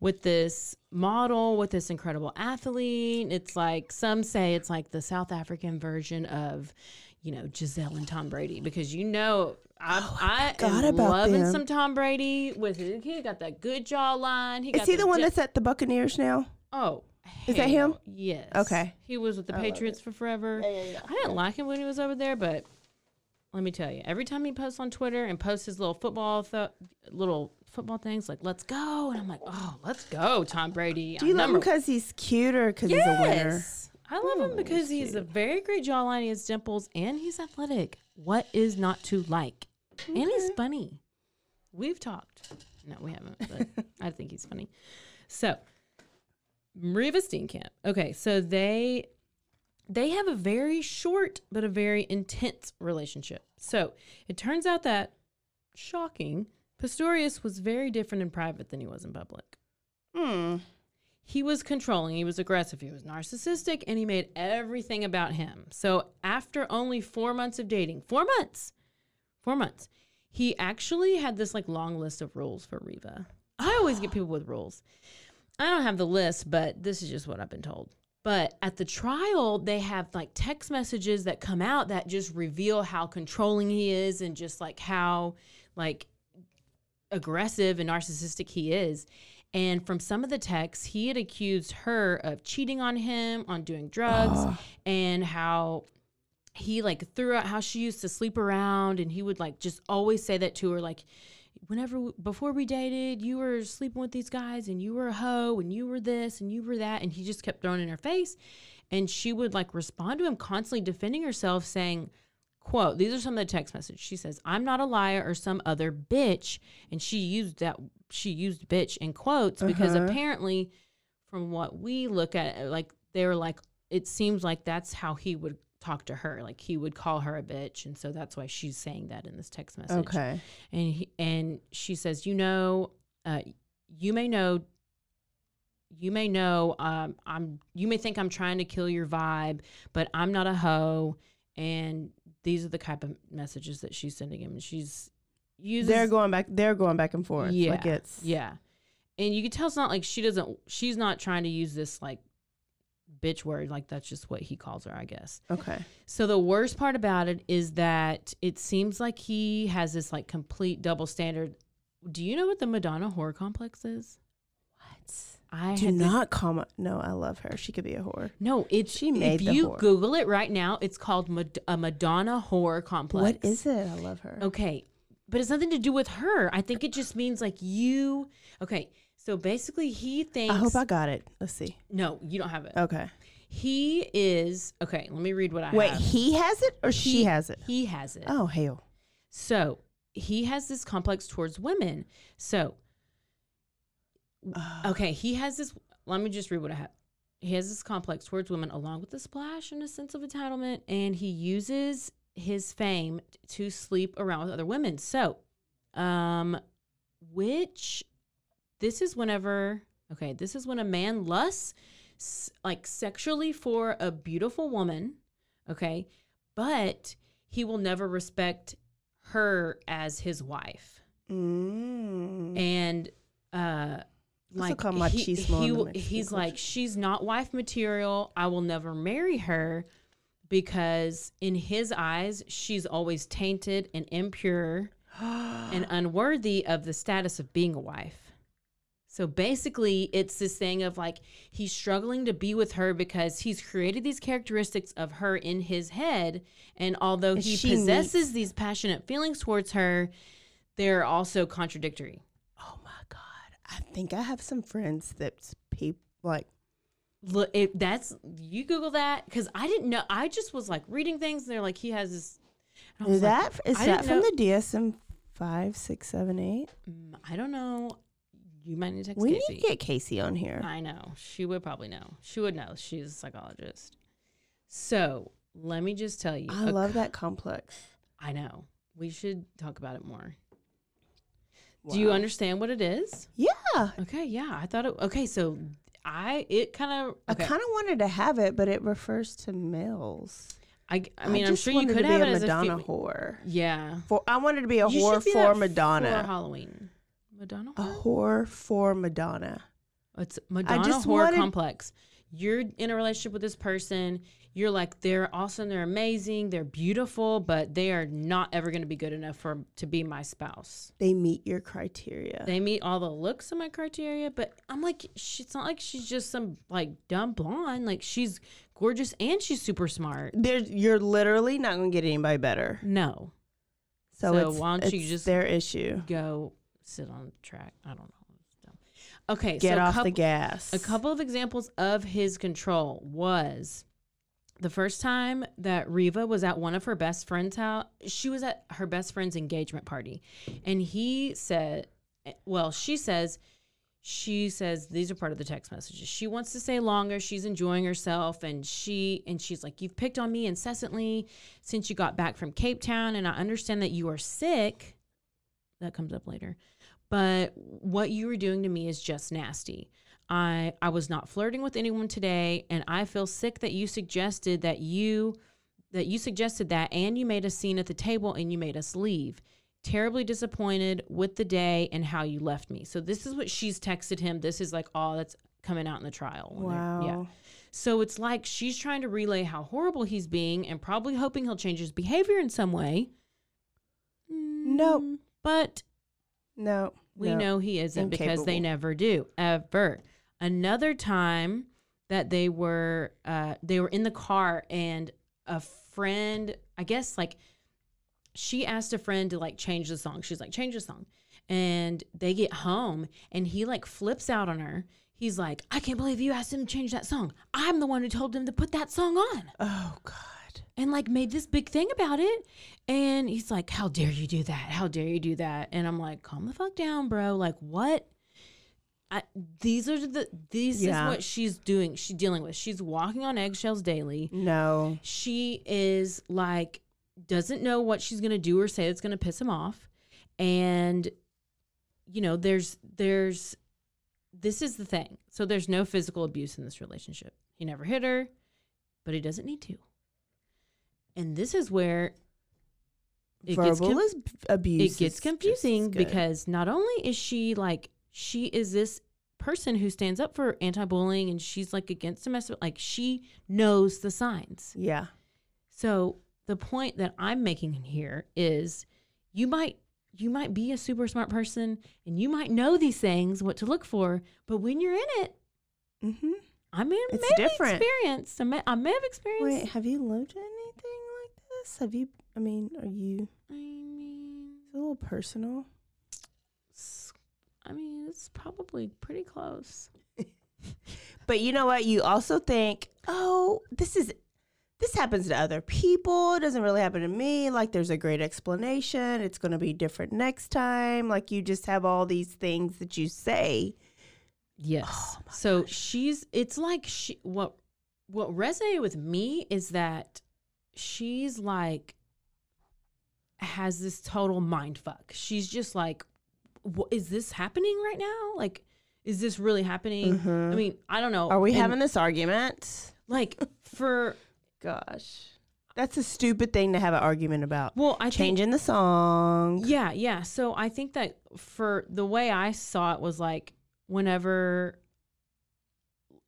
Speaker 2: with this model, with this incredible athlete. It's like some say it's like the South African version of, you know, Gisele and Tom Brady, because you know. I, oh, I,
Speaker 1: forgot
Speaker 2: am
Speaker 1: about
Speaker 2: loving
Speaker 1: them.
Speaker 2: some Tom Brady with his, he got that good jawline. He
Speaker 1: Is he the one
Speaker 2: jet-
Speaker 1: that's at the Buccaneers now?
Speaker 2: Oh,
Speaker 1: Is that him?
Speaker 2: Yes.
Speaker 1: Okay.
Speaker 2: He was with the
Speaker 1: love
Speaker 2: Patriots for forever. Yeah, yeah, yeah. I didn't like him when he was over there, but let me tell you, every time he posts on Twitter and posts his little football th- little football things like "Let's go," and I'm like, "Oh, let's go, Tom Brady."
Speaker 1: Do you
Speaker 2: I'm
Speaker 1: love him because he's cute or because he's a winner?
Speaker 2: I love him
Speaker 1: Oh,
Speaker 2: because he's a very great jawline. He has dimples and he's athletic. What is not to like? And he's funny. We've talked. No, we haven't, but I think he's funny. So, Reeva Steenkamp. Okay, so they they have a very short but a very intense relationship. So it turns out that shocking, Pistorius was very different in private than he was in public
Speaker 1: Hmm.
Speaker 2: He was controlling, he was aggressive, he was narcissistic, and he made everything about him. So after only four months of dating, four months, four months, he actually had this like long list of rules for Reeva. I always get people with rules. I don't have the list, but this is just what I've been told. But at the trial, they have like text messages that come out that just reveal how controlling he is and just like how like aggressive and narcissistic he is. And from some of the texts, he had accused her of cheating on him, on doing drugs, ah. and how he like threw out how she used to sleep around and he would like just always say that to her like whenever before we dated you were sleeping with these guys and you were a hoe and you were this and you were that and he just kept throwing in her face. And she would like respond to him constantly defending herself saying quote these are some of the text messages. She says i'm not a liar or some other bitch and she used that she used bitch in quotes because
Speaker 1: Uh-huh.
Speaker 2: apparently from what we look at like they were like it seems like that's how he would talk to her like he would call her a bitch and so that's why she's saying that in this text message
Speaker 1: Okay.
Speaker 2: and he, and she says, you know, uh, you may know, you may know, um, I'm, you may think I'm trying to kill your vibe, but I'm not a hoe. And these are the type of messages that she's sending him. And she's uses,
Speaker 1: They're going back. They're going back and forth.
Speaker 2: yeah,
Speaker 1: Like it's
Speaker 2: yeah. And you can tell it's not like she doesn't, she's not trying to use this like bitch word. Like that's just what he calls her, I guess.
Speaker 1: Okay.
Speaker 2: So the worst part about it is that it seems like he has this like complete double standard. Do you know what the Madonna whore complex is?
Speaker 1: What?
Speaker 2: I
Speaker 1: Do not call my. No, I love her. She could be a whore.
Speaker 2: no, it's
Speaker 1: She made
Speaker 2: if you
Speaker 1: whore.
Speaker 2: Google it right now, it's called Mad- a Madonna whore complex.
Speaker 1: What is it? I love her.
Speaker 2: Okay, but it's nothing to do with her. I think it just means like you. Okay, so basically he thinks.
Speaker 1: I hope I got it. Let's see.
Speaker 2: No, you don't have it.
Speaker 1: Okay.
Speaker 2: He is okay. Let me read what I have.
Speaker 1: Wait,
Speaker 2: have.
Speaker 1: he has it or she
Speaker 2: He-
Speaker 1: has it?
Speaker 2: He has it.
Speaker 1: Oh hell.
Speaker 2: So he has this complex towards women. So, uh. okay, he has this. Let me just read what I have. He has this complex towards women, along with a splash and a sense of entitlement, and he uses his fame to sleep around with other women. So, um, which this is whenever okay, this is when a man lusts like sexually for a beautiful woman, okay, but he will never respect her as his wife
Speaker 1: Mm.
Speaker 2: and uh like he, he
Speaker 1: in the
Speaker 2: w-
Speaker 1: Mexican
Speaker 2: he's like she's not wife material i will never marry her because in his eyes she's always tainted and impure and unworthy of the status of being a wife So basically, it's this thing of like he's struggling to be with her because he's created these characteristics of her in his head. And although
Speaker 1: And
Speaker 2: he possesses these passionate feelings towards her, they're also contradictory.
Speaker 1: Oh my god! I think I have some friends that's people like
Speaker 2: Look, it, that's you Google that because I didn't know. I just was like reading things. And they're like he has this. and I was
Speaker 1: is that is that from
Speaker 2: know-
Speaker 1: the DSM five six seven eight?
Speaker 2: Mm, I don't know. You might need to text
Speaker 1: We
Speaker 2: Casey.
Speaker 1: need to get Casey on here.
Speaker 2: I know. She would probably know. She would know. She's a psychologist. So let me just tell you.
Speaker 1: i love
Speaker 2: cou-
Speaker 1: that complex.
Speaker 2: I know. We should talk about it more. Do you understand what it is?
Speaker 1: Yeah,
Speaker 2: Okay, yeah. I thought it okay, so I it kind of
Speaker 1: I kind of wanted to have it, but it refers to males.
Speaker 2: I, I mean, I'm sure you could have
Speaker 1: be
Speaker 2: it
Speaker 1: a
Speaker 2: as
Speaker 1: Madonna
Speaker 2: fe-
Speaker 1: whore.
Speaker 2: Yeah.
Speaker 1: For I wanted to be a
Speaker 2: You
Speaker 1: whore
Speaker 2: be
Speaker 1: for Madonna.
Speaker 2: For Halloween. Madonna
Speaker 1: a
Speaker 2: whore?
Speaker 1: whore for Madonna.
Speaker 2: It's Madonna
Speaker 1: just
Speaker 2: horror
Speaker 1: wanted-
Speaker 2: complex. You're in a relationship with this person. You're like they're awesome, they're amazing, they're beautiful, but they are not ever going to be good enough for to be my spouse.
Speaker 1: They meet your criteria.
Speaker 2: They meet all the looks of my criteria, but I'm like, she, it's not like she's just some like dumb blonde. Like she's gorgeous and she's super smart.
Speaker 1: There's, you're literally not going to get anybody better.
Speaker 2: No,
Speaker 1: So,
Speaker 2: So
Speaker 1: it's,
Speaker 2: why don't you just-
Speaker 1: their issue?
Speaker 2: go sit on the track. I don't know. Okay,
Speaker 1: Get
Speaker 2: so
Speaker 1: off
Speaker 2: couple,
Speaker 1: the gas.
Speaker 2: A couple of examples of his control was the first time that Reeva was at one of her best friend's house. She was at her best friend's engagement party, and he said, "Well, she says." She says these are part of the text messages. She wants to stay longer. She's enjoying herself and she and she's like, "You've picked on me incessantly since you got back from Cape Town and I understand that you are sick." That comes up later. But what you were doing to me is just nasty. I I was not flirting with anyone today and I feel sick that you suggested that you that you suggested that and you made a scene at the table and you made us leave. Terribly disappointed with the day and how you left me. So this is what she's texted him. This is like all that's coming out in the trial.
Speaker 1: wow.
Speaker 2: Yeah. So it's like she's trying to relay how horrible he's being and probably hoping he'll change his behavior in some way.
Speaker 1: Nope.
Speaker 2: Mm, But
Speaker 1: No.
Speaker 2: we
Speaker 1: no.
Speaker 2: know he isn't because they never do ever. Another time that they were uh, they were in the car and a friend, I guess like she asked a friend to like change the song. She's like change the song, and they get home and he like flips out on her. He's like, I can't believe you asked him to change that song. I'm the one who told him to put that song on
Speaker 1: Oh God.
Speaker 2: and like made this big thing about it. And he's like, How dare you do that? How dare you do that? And I'm like, Calm the fuck down, bro. Like, what? I, these are the this
Speaker 1: Yeah.
Speaker 2: is what she's doing. She's dealing with. She's walking on eggshells daily.
Speaker 1: No.
Speaker 2: She is like doesn't know what she's gonna do or say that's gonna piss him off. And you know, there's there's this is the thing. So there's no physical abuse in this relationship. He never hit her, but he doesn't need to. And this is where it gets
Speaker 1: Verbal
Speaker 2: con-
Speaker 1: is abuse.
Speaker 2: it gets confusing because not only is she like she is this person who stands up for anti-bullying and she's like against domestic like she knows the signs
Speaker 1: yeah.
Speaker 2: so the point that i'm making here is you might you might be a super smart person and you might know these things what to look for but when you're in it
Speaker 1: Mm-hmm.
Speaker 2: i mean
Speaker 1: It's
Speaker 2: maybe
Speaker 1: different.
Speaker 2: experienced I may, I may have experienced
Speaker 1: Wait, have you lived anything like this? Have you? I mean, are you?
Speaker 2: i mean
Speaker 1: It's a little personal.
Speaker 2: I mean it's probably pretty close
Speaker 1: But you know what? You also think, oh, this is this happens to other people. It doesn't really happen to me. Like there's a great explanation. It's going to be different next time. Like you just have all these things that you say.
Speaker 2: Yes.
Speaker 1: Oh
Speaker 2: so
Speaker 1: gosh.
Speaker 2: she's it's like she what what resonated with me is that she's like has this total mind fuck. She's just like what is this happening right now? Like is this really happening?
Speaker 1: Mhm.
Speaker 2: I mean, I don't know.
Speaker 1: Are we
Speaker 2: And,
Speaker 1: having this argument?
Speaker 2: like for
Speaker 1: Gosh, that's a stupid thing to have an argument about.
Speaker 2: well, I think
Speaker 1: Changing the song.
Speaker 2: Yeah, yeah. So I think that for the way I saw it was like whenever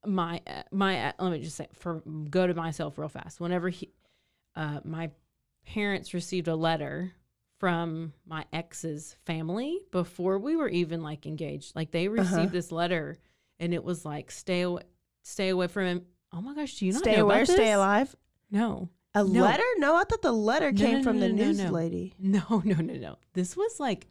Speaker 2: my uh, my uh, let me just say for go to myself real fast. Whenever he uh my parents received a letter from my ex's family before we were even like engaged. Like they received
Speaker 1: Uh-huh.
Speaker 2: this letter and it was like stay away stay away from him. Oh my gosh, do you not
Speaker 1: Stay
Speaker 2: know
Speaker 1: aware,
Speaker 2: about this?
Speaker 1: stay alive.
Speaker 2: No.
Speaker 1: A
Speaker 2: No.
Speaker 1: letter? No, I thought the letter
Speaker 2: No,
Speaker 1: came
Speaker 2: no,
Speaker 1: from the news lady.
Speaker 2: No, no, no, no. This was like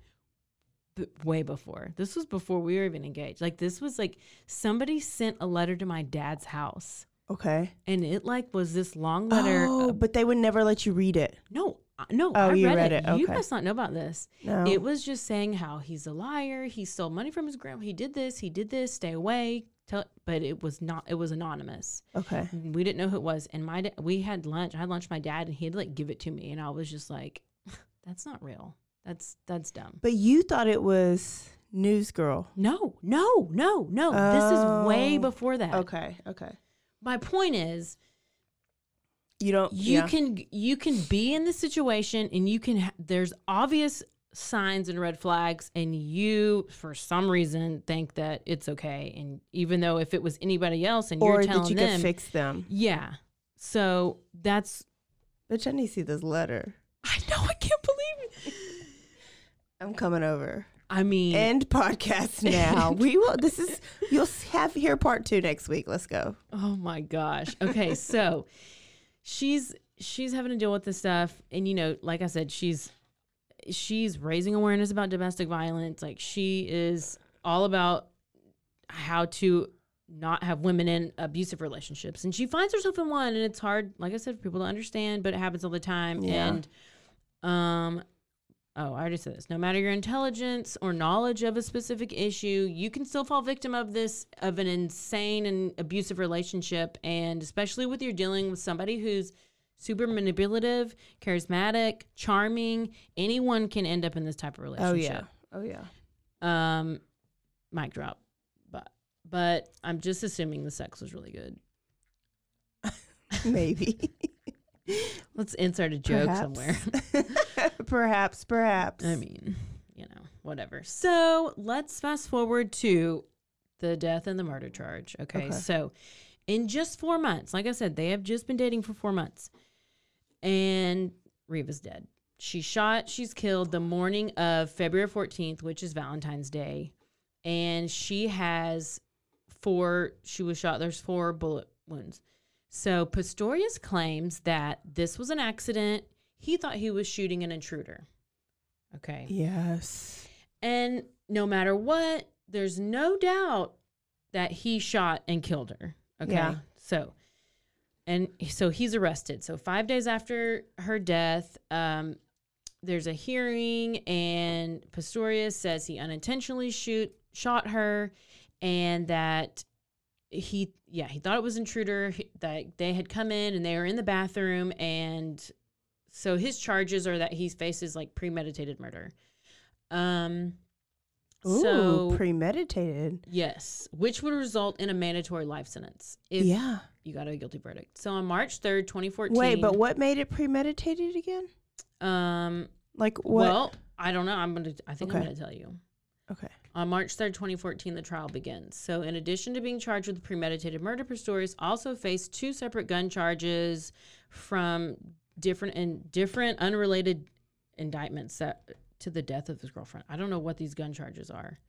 Speaker 2: b- way before. This was before we were even engaged. Like this was like somebody sent a letter to my dad's house.
Speaker 1: Okay.
Speaker 2: And it like was this long letter.
Speaker 1: Oh, but they would never let you read it.
Speaker 2: no, no.
Speaker 1: Oh,
Speaker 2: I
Speaker 1: you
Speaker 2: read,
Speaker 1: read
Speaker 2: it.
Speaker 1: it.
Speaker 2: You must not know about this.
Speaker 1: No.
Speaker 2: It was just saying how he's a liar. He stole money from his grandma. He did this. He did this. Stay away. Tell. But it was not. It was anonymous.
Speaker 1: okay.
Speaker 2: We didn't know who it was. And my da- we had lunch. I had lunch with my dad, and he'd like give it to me, and I was just like, "That's not real. That's that's dumb."
Speaker 1: But you thought it was News Girl.
Speaker 2: No, no, no, no. This is way
Speaker 1: Oh.
Speaker 2: before that.
Speaker 1: Okay. Okay.
Speaker 2: My point is,
Speaker 1: You don't.
Speaker 2: you
Speaker 1: yeah.
Speaker 2: can you can be in the situation and you can ha- there's obvious signs and red flags and you for some reason think that it's okay and even though if it was anybody else and
Speaker 1: or
Speaker 2: you're
Speaker 1: that
Speaker 2: telling
Speaker 1: you
Speaker 2: them
Speaker 1: could fix them.
Speaker 2: yeah so that's
Speaker 1: Bitch, I need to see this letter.
Speaker 2: i know i can't believe it
Speaker 1: I'm coming over.
Speaker 2: i mean
Speaker 1: End podcast now. we will. This is. You'll have here part two next week. Let's go.
Speaker 2: Oh my gosh. Okay, so she's she's having to deal with this stuff and you know, like I said, she's she's raising awareness about domestic violence. Like she is all about how to not have women in abusive relationships. And she finds herself in one and it's hard, like I said, for people to understand, but it happens all the time.
Speaker 1: Yeah.
Speaker 2: And um Oh, I already said this. No matter your intelligence or knowledge of a specific issue, you can still fall victim of this of an insane and abusive relationship. And especially with you're dealing with somebody who's super manipulative, charismatic, charming, anyone can end up in this type of relationship.
Speaker 1: Oh yeah. Oh yeah.
Speaker 2: Um, mic drop. But but I'm just assuming the sex was really good.
Speaker 1: Maybe.
Speaker 2: Let's insert a joke
Speaker 1: Perhaps.
Speaker 2: somewhere.
Speaker 1: perhaps. Perhaps.
Speaker 2: I mean, you know, whatever. So let's fast forward to the death and the murder charge. Okay.
Speaker 1: Okay.
Speaker 2: So in just four months, like I said, they have just been dating for four months. And Reeva's dead. She's shot, she's killed the morning of February 14th, which is Valentine's Day. And she has four, she was shot, there's four bullet wounds. So Pistorius claims that this was an accident. He thought he was shooting an intruder. Okay.
Speaker 1: yes.
Speaker 2: And no matter what, there's no doubt that he shot and killed her. Okay.
Speaker 1: Yeah.
Speaker 2: So, and so he's arrested. So, five days after her death, um, there's a hearing, and Pistorius says he unintentionally shoot shot her, and that he, yeah, he thought it was intruder. That they had come in and they were in the bathroom, and so his charges are that he faces like premeditated murder. Um,
Speaker 1: Ooh,
Speaker 2: so
Speaker 1: premeditated.
Speaker 2: yes, which would result in a mandatory life sentence if
Speaker 1: yeah.
Speaker 2: you got a guilty verdict. So on March third, twenty fourteen.
Speaker 1: Wait, but what made it premeditated again?
Speaker 2: Um.
Speaker 1: Like what?
Speaker 2: Well, I don't know. I'm gonna. I think I'm gonna tell you.
Speaker 1: okay.
Speaker 2: On March 3rd, 2014, the trial begins. So, in addition to being charged with premeditated murder, Pistorius also faced two separate gun charges from different and different unrelated indictments that to the death of his girlfriend. I don't know what these gun charges are.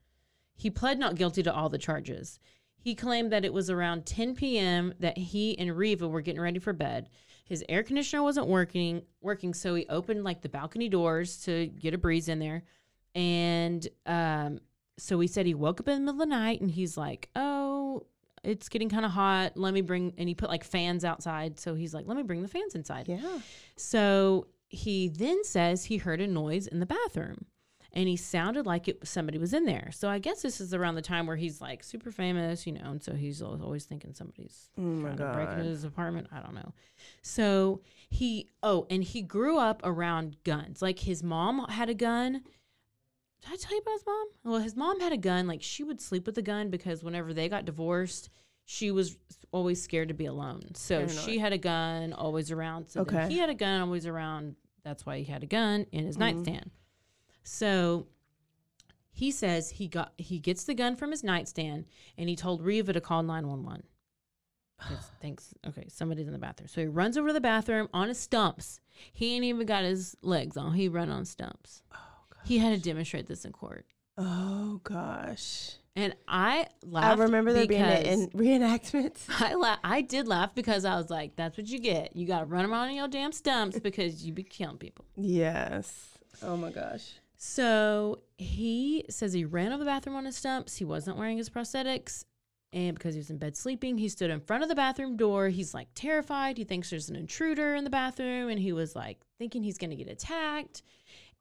Speaker 2: He pled not guilty to all the charges. He claimed that it was around 10 p.m. that he and Reeva were getting ready for bed. His air conditioner wasn't working, working, so he opened like the balcony doors to get a breeze in there. And um, so he said he woke up in the middle of the night and he's like, "Oh, it's getting kind of hot. Let me bring." And he put like fans outside. So he's like, "Let me bring the fans inside."
Speaker 1: Yeah.
Speaker 2: So he then says he heard a noise in the bathroom and he sounded like it was somebody was in there. So I guess this is around the time where he's like super famous, you know, and so he's always thinking somebody's
Speaker 1: Oh
Speaker 2: trying to break into his apartment. I don't know. So he oh, and he grew up around guns. Like his mom had a gun. Did I tell you about his mom? Well, his mom had a gun. Like she would sleep with a gun because whenever they got divorced, she was always scared to be alone. So she had a gun always around. So
Speaker 1: Okay.
Speaker 2: he had a gun always around. That's why he had a gun in his
Speaker 1: Mhm.
Speaker 2: nightstand. So he says he got he gets the gun from his nightstand and he told Reeva to call 911. 'cause thinks okay, somebody's in the bathroom. So he runs over to the bathroom on his stumps. He ain't even got his legs on. He run on stumps. He had to demonstrate this in court.
Speaker 1: Oh gosh.
Speaker 2: And I laughed.
Speaker 1: I remember there being in reenactments.
Speaker 2: I la- I did laugh because I was like, "That's what you get. You got to run around on your damn stumps because you be killing people."
Speaker 1: Yes. Oh my gosh.
Speaker 2: So he says he ran over the bathroom on his stumps. He wasn't wearing his prosthetics. And because he was in bed sleeping, he stood in front of the bathroom door. He's like terrified. He thinks there's an intruder in the bathroom. And he was like thinking he's going to get attacked.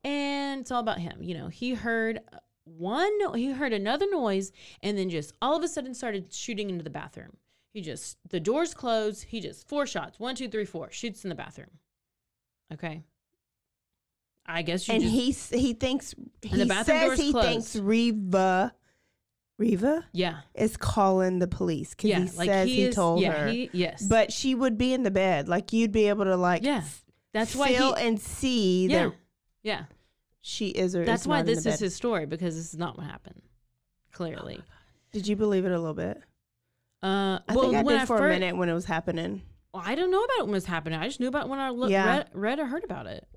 Speaker 2: And it's all about him. You know, he heard one, no- he heard another noise and then just all of a sudden started shooting into the bathroom. He just, the doors closed. He just, four shots, one, two, three, four, shoots in the bathroom. Okay. I guess you
Speaker 1: and
Speaker 2: just,
Speaker 1: he s- he thinks he
Speaker 2: the bathroom
Speaker 1: says he
Speaker 2: closed.
Speaker 1: thinks Reeva Reeva
Speaker 2: yeah.
Speaker 1: is calling the police because
Speaker 2: Yeah,
Speaker 1: he says he,
Speaker 2: is-
Speaker 1: told
Speaker 2: yeah,
Speaker 1: her.
Speaker 2: He, yes,
Speaker 1: but she would be in the bed, like you'd be able to like
Speaker 2: yeah, that's why
Speaker 1: feel
Speaker 2: he,
Speaker 1: and see
Speaker 2: yeah,
Speaker 1: that
Speaker 2: yeah.
Speaker 1: She is or
Speaker 2: That's
Speaker 1: is
Speaker 2: why this is his story because this is not what happened. Clearly,
Speaker 1: Did you believe it a little bit?
Speaker 2: uh,
Speaker 1: I
Speaker 2: well,
Speaker 1: think I
Speaker 2: when
Speaker 1: did
Speaker 2: I
Speaker 1: for
Speaker 2: fir-
Speaker 1: a minute when it was happening.
Speaker 2: Well, I don't know about it when it was happening. I just knew about when I look,
Speaker 1: Yeah.
Speaker 2: read, read or heard about it.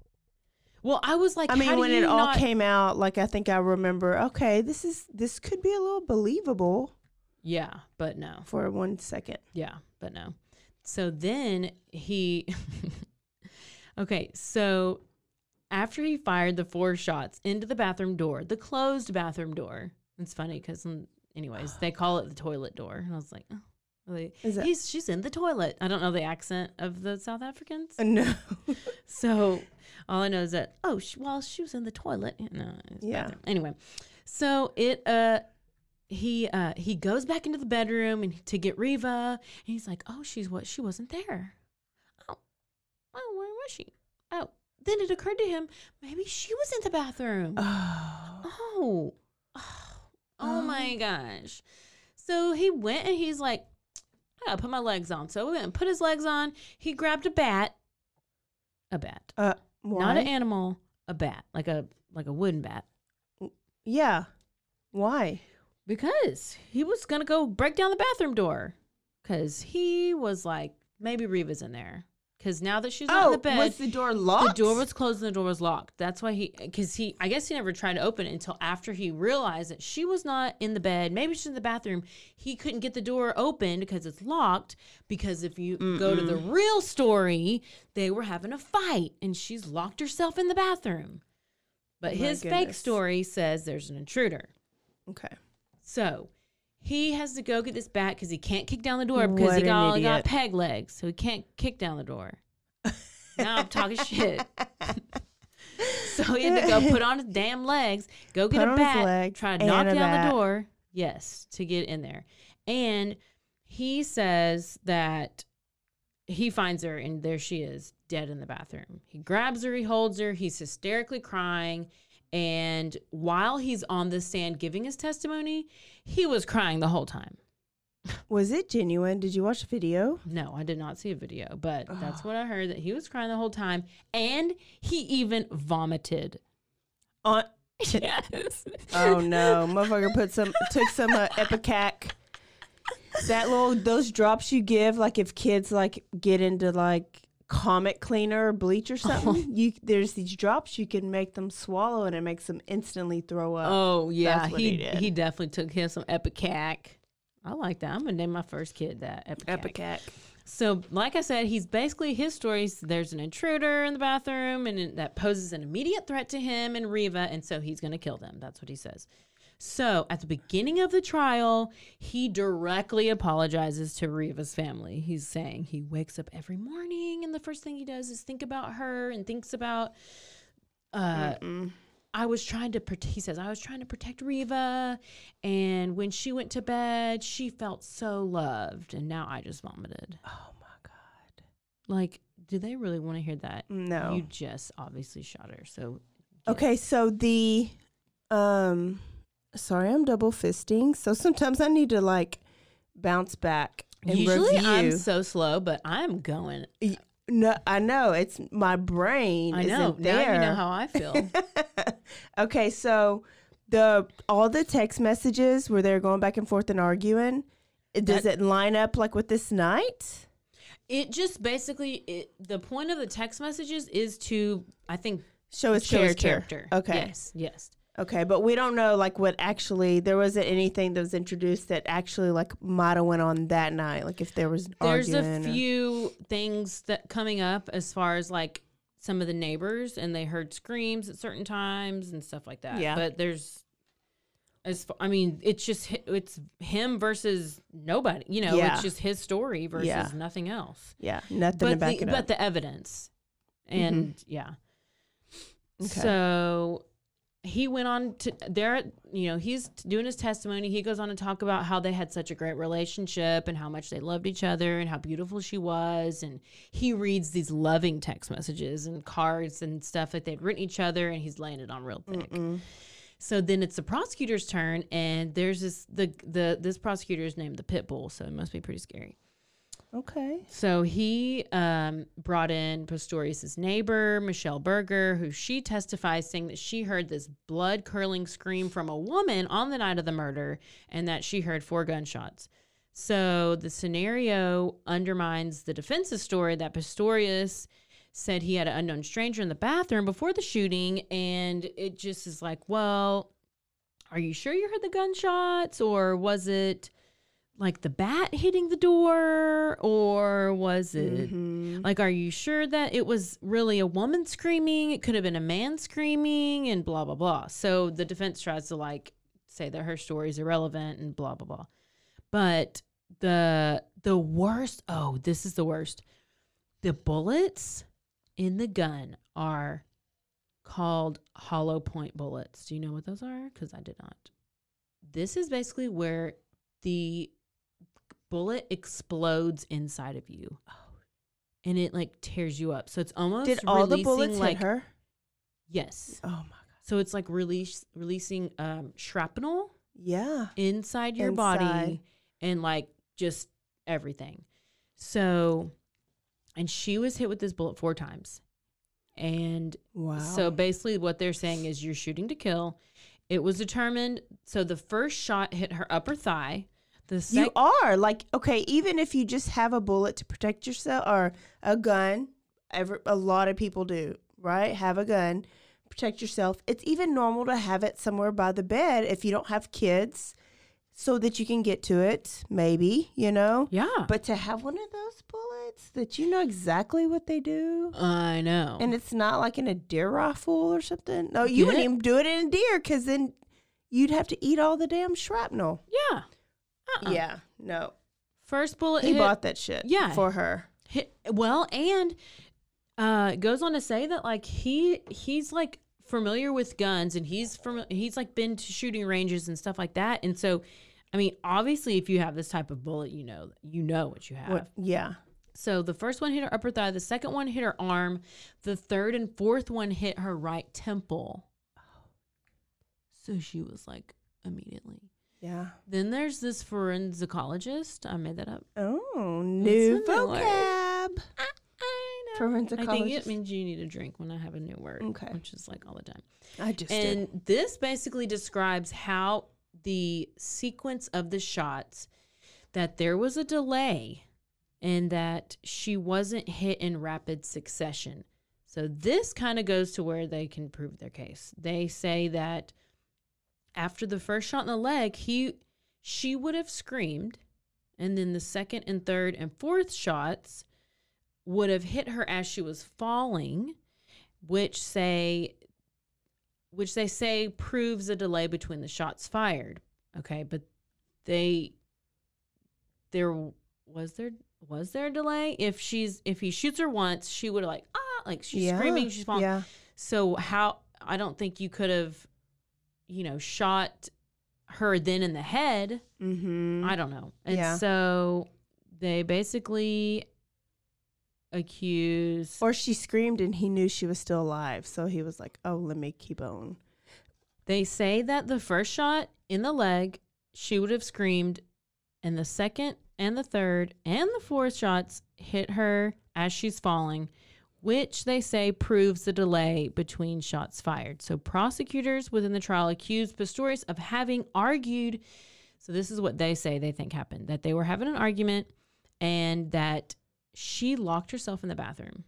Speaker 2: Well, I was like,
Speaker 1: I
Speaker 2: how
Speaker 1: mean, when it all
Speaker 2: not-
Speaker 1: came out, like I think I remember. Okay, this is this could be a little believable
Speaker 2: yeah, but no,
Speaker 1: for one second.
Speaker 2: yeah, but no. So then he, okay, so after he fired the four shots into the bathroom door, the closed bathroom door. It's funny because, anyways, they call it the toilet door, and I was like, oh, really?
Speaker 1: Is that-
Speaker 2: He's she's in the toilet. I don't know the accent of the South Africans.
Speaker 1: No,
Speaker 2: So all I know is that oh, she, well, she was in the toilet. No, it's
Speaker 1: Yeah.
Speaker 2: bathroom. Anyway, so it uh he uh he goes back into the bedroom and to get Reeva, and he's like, oh, she's what? She wasn't there. Oh, oh, where was she? Oh, then it occurred to him maybe she was in the bathroom.
Speaker 1: oh,
Speaker 2: Oh, oh, oh my gosh. So he went and he's like, I gotta put my legs on. So he went and put his legs on. He grabbed a bat, a bat,
Speaker 1: uh, why?
Speaker 2: not an animal, a bat, like a like a wooden bat,
Speaker 1: yeah, why?
Speaker 2: because he was gonna go break down the bathroom door, because he was like, maybe Reeva's in there, because now that she's not in
Speaker 1: Oh,
Speaker 2: the bed,
Speaker 1: was the door locked?
Speaker 2: The door was closed and the door was locked. That's why he, because he, I guess he never tried to open it until after he realized that she was not in the bed. Maybe she's in the bathroom. He couldn't get the door open because it's locked. Because if you go to the real story, they were having a fight and she's locked herself in the bathroom. But
Speaker 1: My
Speaker 2: his fake story says there's an intruder.
Speaker 1: Okay.
Speaker 2: So he has to go get this bat because he can't kick down the door because
Speaker 1: What
Speaker 2: he got, got peg legs, so he can't kick down the door. now I'm talking shit. so he had to go put on his damn legs, go get
Speaker 1: Put
Speaker 2: a bat,
Speaker 1: leg
Speaker 2: try to knock down
Speaker 1: bat.
Speaker 2: the door. Yes, to get in there. And he says that he finds her and there she is, dead in the bathroom. He grabs her, he holds her, he's hysterically crying. And while he's on the stand giving his testimony, he was crying the whole time.
Speaker 1: Was it genuine? Did you watch the video?
Speaker 2: No, I did not see a video, but that's what I heard that he was crying the whole time. And he even vomited.
Speaker 1: On.
Speaker 2: Yes.
Speaker 1: Oh no, motherfucker! Put some took some uh, Ipecac. That little those drops you give, like if kids like get into like comic cleaner or bleach or oh. something, you there's these drops you can make them swallow and it makes them instantly throw up.
Speaker 2: Oh yeah, he
Speaker 1: he
Speaker 2: he, definitely took him some Ipecac. I like that. I'm gonna name my first kid that Ipecac.
Speaker 1: Ipecac.
Speaker 2: So, like I said, he's basically his story. There's an intruder in the bathroom, and that poses an immediate threat to him and Reeva, and so he's going to kill them. That's what he says. So, at the beginning of the trial, he directly apologizes to Reeva's family. He's saying he wakes up every morning, and the first thing he does is think about her and thinks about. Uh, I was trying to. prote- He says I was trying to protect Riva, and when she went to bed, she felt so loved, and now I just vomited.
Speaker 1: Oh my god.
Speaker 2: Like, do they really want to hear that?
Speaker 1: No.
Speaker 2: You just obviously shot her. So
Speaker 1: Okay, so the um sorry, I'm double fisting. So sometimes I need to like bounce back and
Speaker 2: usually
Speaker 1: review.
Speaker 2: I'm so slow, but I'm going.
Speaker 1: No, I know it's my brain.
Speaker 2: I know.
Speaker 1: Isn't
Speaker 2: Now you know how I feel.
Speaker 1: okay, so the all the text messages where they're going back and forth and arguing, Does it line up like with this night?
Speaker 2: It just basically it, the point of the text messages is to I think
Speaker 1: Show his
Speaker 2: show his
Speaker 1: character.
Speaker 2: character.
Speaker 1: Okay.
Speaker 2: Yes. Yes.
Speaker 1: Okay, but we don't know like what actually there wasn't anything that was introduced that actually like might have went on that night. Like if there was
Speaker 2: There's a
Speaker 1: arguing or-
Speaker 2: few things that coming up as far as like some of the neighbors and they heard screams at certain times and stuff like that.
Speaker 1: Yeah.
Speaker 2: But there's as far, I mean, it's just it's him versus nobody. You know,
Speaker 1: Yeah.
Speaker 2: it's just his story versus
Speaker 1: Yeah.
Speaker 2: nothing else.
Speaker 1: yeah, nothing to
Speaker 2: But
Speaker 1: back
Speaker 2: the,
Speaker 1: it
Speaker 2: but the evidence, mm-hmm. and yeah.
Speaker 1: Okay.
Speaker 2: So he went on to there. You know, he's doing his testimony. He goes on to talk about how they had such a great relationship and how much they loved each other and how beautiful she was. And he reads these loving text messages and cards and stuff that they'd written each other, and he's laying it on real thick. So then it's the prosecutor's turn, and there's this the the this prosecutor is named the Pitbull, so it must be pretty scary.
Speaker 1: Okay.
Speaker 2: So he um, brought in Pistorius' neighbor, Michelle Burger, who she testifies saying that she heard this blood curling scream from a woman on the night of the murder and that she heard four gunshots. So the scenario undermines the defense's story that Pistorius said he had an unknown stranger in the bathroom before the shooting. And it just is like, well, are you sure you heard the gunshots or was it like the bat hitting the door or was it
Speaker 1: Mhm.
Speaker 2: like are you sure that it was really a woman screaming? It could have been a man screaming and blah blah blah. So the defense tries to like say that her story is irrelevant and blah blah blah. But the the worst oh this is the worst. The bullets in the gun are called hollow point bullets. Do you know what those are? Because i did not. This is basically where the bullet explodes inside of you. And it like tears you up. So it's almost
Speaker 1: Did all the bullets
Speaker 2: like
Speaker 1: hit her?
Speaker 2: yes.
Speaker 1: Oh my god.
Speaker 2: So it's like release releasing um shrapnel
Speaker 1: Yeah.
Speaker 2: inside your
Speaker 1: Inside.
Speaker 2: body and like just everything. So and she was hit with this bullet four times. And
Speaker 1: Wow.
Speaker 2: so basically, what they're saying is you're shooting to kill. It was determined. So the first shot hit her upper thigh. The
Speaker 1: you are like okay, even if you just have a bullet to protect yourself or a gun, every, a lot of people do, right? Have a gun, protect yourself. It's even normal to have it somewhere by the bed if you don't have kids so that you can get to it, maybe, you know?
Speaker 2: yeah,
Speaker 1: But to have one of those bullets that you know exactly what they do.
Speaker 2: I know.
Speaker 1: And it's not like in a deer rifle or something. No, you wouldn't even do it in a deer because then you'd have to eat all the damn shrapnel.
Speaker 2: yeah, uh-uh.
Speaker 1: Yeah, no.
Speaker 2: First bullet
Speaker 1: He
Speaker 2: hit,
Speaker 1: bought that shit
Speaker 2: Yeah.
Speaker 1: for her.
Speaker 2: hit. Well, and uh, goes on to say that like he he's like familiar with guns and he's from he's like been to shooting ranges and stuff like that. And so, I mean, obviously, if you have this type of bullet, you know you know what you have.
Speaker 1: What, yeah.
Speaker 2: So the first one hit her upper thigh, the second one hit her arm, the third and fourth one hit her right temple. So she was like immediately.
Speaker 1: Yeah.
Speaker 2: Then there's this forensicologist. I made that up.
Speaker 1: Oh, new
Speaker 2: a new word.
Speaker 1: vocab.
Speaker 2: I know. I think
Speaker 1: Forensicologist.
Speaker 2: it means you need a drink when I have a new word.
Speaker 1: Okay.
Speaker 2: Which is like all the time.
Speaker 1: I just did.
Speaker 2: And this basically describes how the sequence of the shots that there was a delay and that she wasn't hit in rapid succession. So this kind of goes to where they can prove their case. They say that after the first shot in the leg, he she would have screamed and then the second and third and fourth shots would have hit her as she was falling, which say which they say proves a delay between the shots fired. Okay, but they there was there was there a delay? If she's if he shoots her once, she would have like ah like she's
Speaker 1: yeah.
Speaker 2: screaming, she's falling.
Speaker 1: Yeah.
Speaker 2: So how I don't think you could have, you know, shot her then in the head.
Speaker 1: Mm-hmm.
Speaker 2: I don't know. And
Speaker 1: Yeah.
Speaker 2: so they basically accuse
Speaker 1: Or she screamed and he knew she was still alive. So he was like, oh, let me keep on.
Speaker 2: They say that the first shot in the leg, she would have screamed, and the second and the third and the fourth shots hit her as she's falling, which they say proves the delay between shots fired. So prosecutors within the trial accused Pistorius of having argued So this is what they say they think happened that they were having an argument and that she locked herself in the bathroom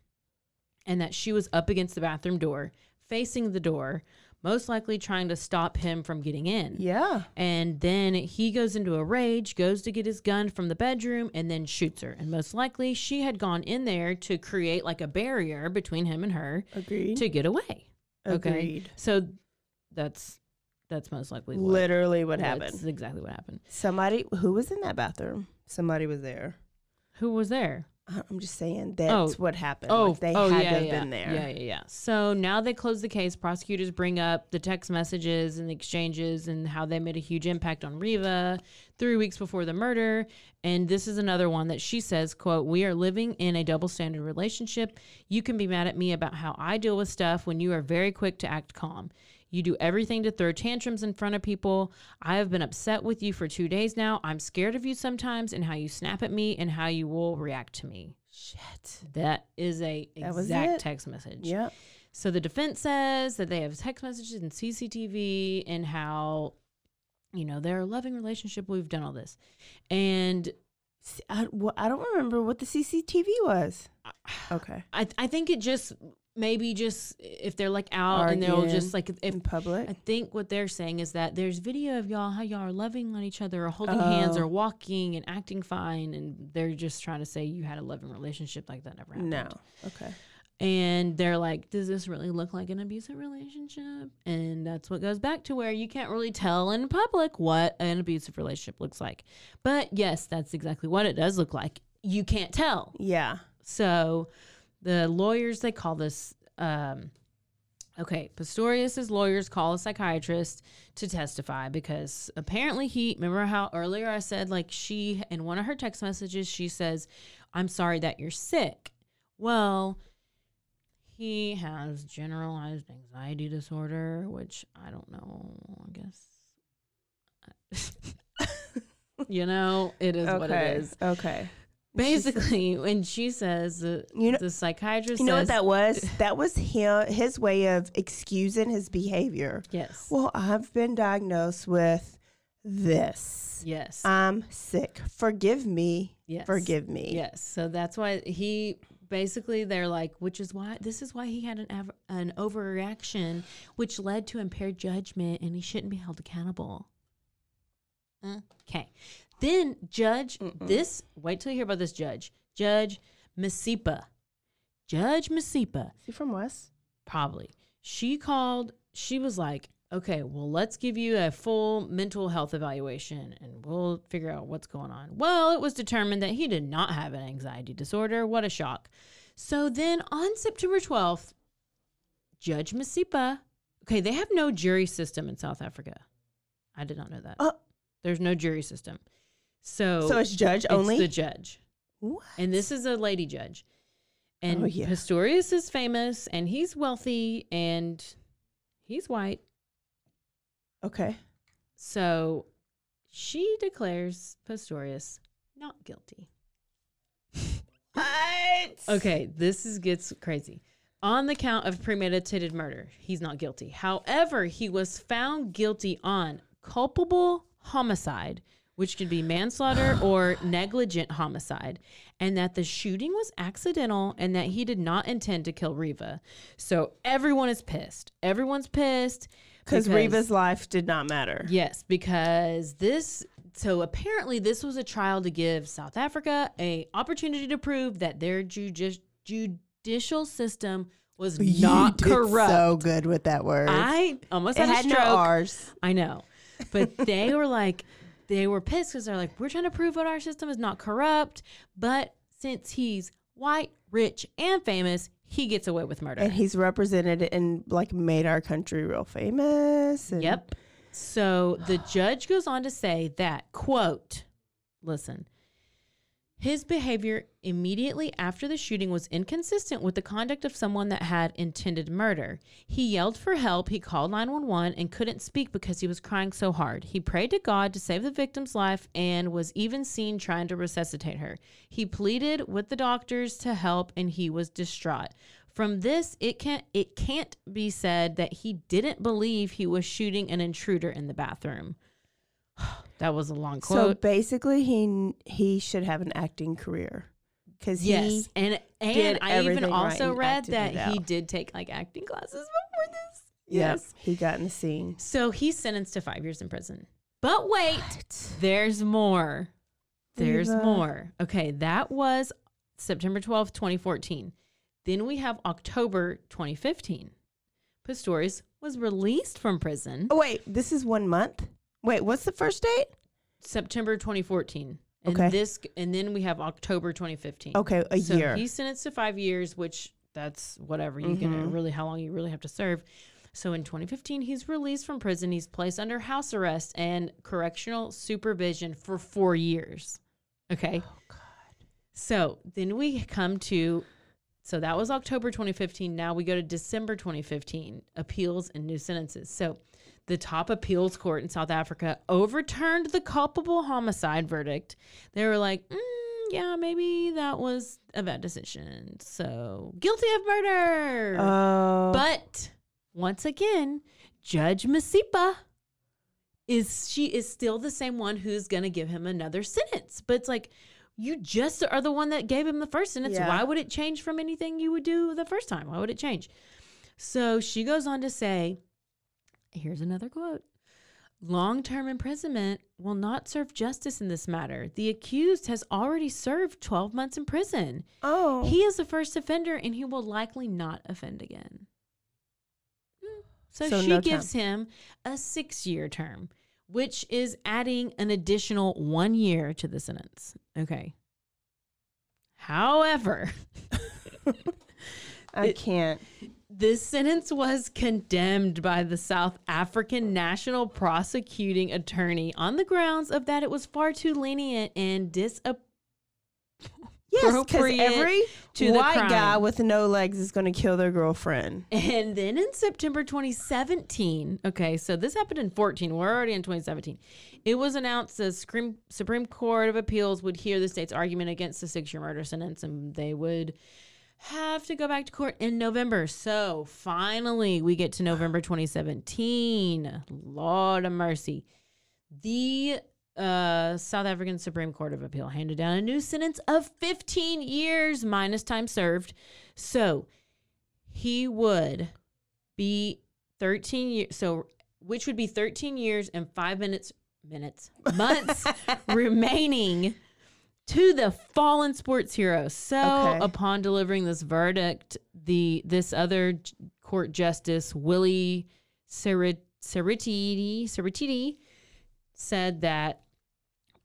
Speaker 2: and that she was up against the bathroom door, facing the door, most likely trying to stop him from getting in.
Speaker 1: Yeah.
Speaker 2: And then he goes into a rage, goes to get his gun from the bedroom, and then shoots her. And most likely she had gone in there to create like a barrier between him and her
Speaker 1: Agreed.
Speaker 2: to get away. Okay.
Speaker 1: Agreed.
Speaker 2: So that's that's most likely what,
Speaker 1: Literally what
Speaker 2: that's
Speaker 1: happened.
Speaker 2: exactly what happened.
Speaker 1: Somebody who was in that bathroom. Somebody was there.
Speaker 2: Who was there?
Speaker 1: I'm just saying that's
Speaker 2: Oh.
Speaker 1: what happened.
Speaker 2: Oh,
Speaker 1: Like, they
Speaker 2: oh,
Speaker 1: had
Speaker 2: yeah,
Speaker 1: to have
Speaker 2: yeah.
Speaker 1: been there.
Speaker 2: Yeah, yeah, yeah. So now they close the case. Prosecutors bring up the text messages and the exchanges and how they made a huge impact on Reeva three weeks before the murder. And this is another one that she says, quote, we are living in a double standard relationship. You can be mad at me about how I deal with stuff when you are very quick to act calm. You do everything to throw tantrums in front of people. I have been upset with you for two days now. I'm scared of you sometimes and how you snap at me and how you will react to me.
Speaker 1: Shit.
Speaker 2: That is a exact text message.
Speaker 1: Yep.
Speaker 2: So the defense says that they have text messages and CCTV and how, you know, they're a loving relationship. We've done all this, and
Speaker 1: I, well, I don't remember what the CCTV was. Okay.
Speaker 2: I I think it just maybe just if they're like out and they'll just like if
Speaker 1: in public.
Speaker 2: I think what they're saying is that there's video of y'all how y'all are loving on each other or holding oh. hands
Speaker 1: Oh.
Speaker 2: or walking and acting fine, and they're just trying to say you had a loving relationship like that never happened.
Speaker 1: no. Okay.
Speaker 2: and they're like, "Does this really look like an abusive relationship?" And that's what goes back to where you can't really tell in public what an abusive relationship looks like. But yes, that's exactly what it does look like. You can't tell.
Speaker 1: Yeah.
Speaker 2: So the lawyers they call this. Um, okay, Pistorius's lawyers call a psychiatrist to testify because apparently he. Remember how earlier I said like she in one of her text messages she says, "I'm sorry that you're sick." Well, he has generalized anxiety disorder, which I don't know. I guess. you know, it is
Speaker 1: okay.
Speaker 2: what it is.
Speaker 1: Okay.
Speaker 2: Basically, when she says uh,
Speaker 1: You know-
Speaker 2: the psychiatrist
Speaker 1: You know what that was? That was him, his way of excusing his behavior.
Speaker 2: Yes.
Speaker 1: Well, I've been diagnosed with this.
Speaker 2: yes.
Speaker 1: I'm sick. Forgive me.
Speaker 2: yes.
Speaker 1: Forgive me.
Speaker 2: Yes. So that's why he basically they're like, which is why this is why he had an av- an overreaction, which led to impaired judgment, and he shouldn't be held accountable. Okay. Then Judge this wait till you hear about this judge. Judge Masipa. Judge Masipa
Speaker 1: Is he from West?
Speaker 2: Probably. She called, she was like, okay, well, let's give you a full mental health evaluation and we'll figure out what's going on. Well, it was determined that he did not have an anxiety disorder. What a shock. So then on September 12th, Judge Masipa, okay, they have no jury system in South Africa. I did not know that.
Speaker 1: Oh.
Speaker 2: There's no jury system. So,
Speaker 1: So it's judge
Speaker 2: it's
Speaker 1: only?
Speaker 2: the judge.
Speaker 1: what?
Speaker 2: And this is a lady judge. And
Speaker 1: Oh, yeah.
Speaker 2: Pistorius is famous and he's wealthy and he's white.
Speaker 1: Okay.
Speaker 2: So she declares Pistorius not guilty.
Speaker 1: What?
Speaker 2: Okay, this is gets crazy. On the count of premeditated murder, he's not guilty. However, he was found guilty on culpable homicide, which could be manslaughter or negligent homicide, and that the shooting was accidental and that he did not intend to kill Reeva. So everyone is pissed. Everyone's pissed
Speaker 1: Because Reeva's life did not matter.
Speaker 2: Yes, because this so apparently this was a trial to give South Africa a opportunity to prove that their judici- judicial system was
Speaker 1: You
Speaker 2: not corrupt.
Speaker 1: So good with that word.
Speaker 2: I almost
Speaker 1: it
Speaker 2: had,
Speaker 1: had
Speaker 2: a
Speaker 1: no
Speaker 2: stroke.
Speaker 1: R's.
Speaker 2: I know. But they were like they were pissed because they're like, we're trying to prove that our system is not corrupt, but since he's white, rich, and famous, he gets away with murder.
Speaker 1: And he's represented and like made our country real famous. And
Speaker 2: Yep. So the judge goes on to say that, quote, listen, his behavior immediately after the shooting was inconsistent with the conduct of someone that had intended murder. He yelled for help, he called 911 and couldn't speak because he was crying so hard. He prayed to God to save the victim's life and was even seen trying to resuscitate her. He pleaded with the doctors to help and he was distraught. From this, it can't it can't be said that he didn't believe he was shooting an intruder in the bathroom. That was a long
Speaker 1: So basically, he he should have an acting career because
Speaker 2: yes, and and I even
Speaker 1: everything right
Speaker 2: also read that he did take like acting classes before this.
Speaker 1: Yep,
Speaker 2: Yes.
Speaker 1: he got in the scene.
Speaker 2: So he's sentenced to five years in prison. But wait, there's more. There's
Speaker 1: Diva.
Speaker 2: more. Okay, that was September 12th, 2014. Then we have October 2015. Pistorius was released from prison
Speaker 1: Oh wait, this is one month. Wait, what's the first date?
Speaker 2: September 2014. And
Speaker 1: Okay.
Speaker 2: this and then we have October 2015.
Speaker 1: Okay, a
Speaker 2: so
Speaker 1: year.
Speaker 2: He's sentenced to five years, which that's whatever you can
Speaker 1: Mhm.
Speaker 2: really how long you really have to serve. So in 2015, he's released from prison. He's placed under house arrest and correctional supervision for four years. Okay.
Speaker 1: Oh God.
Speaker 2: So then we come to, so that was October 2015. Now we go to December 2015, appeals and new sentences. So the top appeals court in South Africa overturned the culpable homicide verdict. They were like, mm, yeah, maybe that was a bad decision. So guilty of murder.
Speaker 1: Oh,
Speaker 2: But once again, Judge Masipa is she is still the same one who's going to give him another sentence. But it's like you just are the one that gave him the first sentence.
Speaker 1: Yeah.
Speaker 2: Why would it change from anything you would do the first time? Why would it change? So she goes on to say, here's another quote. Long term imprisonment will not serve justice in this matter. The accused has already served 12 months in prison.
Speaker 1: oh,
Speaker 2: He is the first offender and he will likely not offend again. Hmm. So,
Speaker 1: So
Speaker 2: she
Speaker 1: no
Speaker 2: gives him a six year term, which is adding an additional one year to the sentence. Okay. However,
Speaker 1: I
Speaker 2: it-
Speaker 1: can't.
Speaker 2: This sentence was condemned by the South African National Prosecuting Attorney on the grounds of that it was far too lenient and disappropriate
Speaker 1: Yes, because every
Speaker 2: to the
Speaker 1: white guy with no legs is going to kill their girlfriend.
Speaker 2: And then in September 2017, okay, so this happened in 14. We're already in 2017. It was announced the Supreme, Supreme Court of Appeals would hear the state's argument against the six year murder sentence and they would have to go back to court in November. So finally, we get to November 2017. Lord of mercy. The uh, South African Supreme Court of Appeal handed down a new sentence of 15 years minus time served. So he would be 13 years so which would be 13 years and 5 minutes minutes months remaining to the fallen sports hero so
Speaker 1: Okay.
Speaker 2: upon delivering this verdict the this other j- court justice willie Cerit- ceritidi ceritidi said that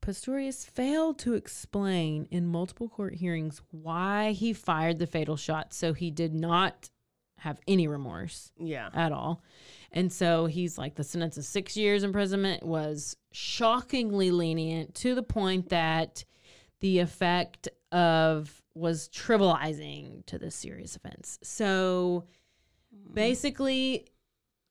Speaker 2: Pistorius failed to explain in multiple court hearings why he fired the fatal shot, so he did not have any remorse
Speaker 1: Yeah.
Speaker 2: at all. And so he's like, the sentence of six years imprisonment was shockingly lenient to the point that the effect of was trivializing to this serious offense. So basically,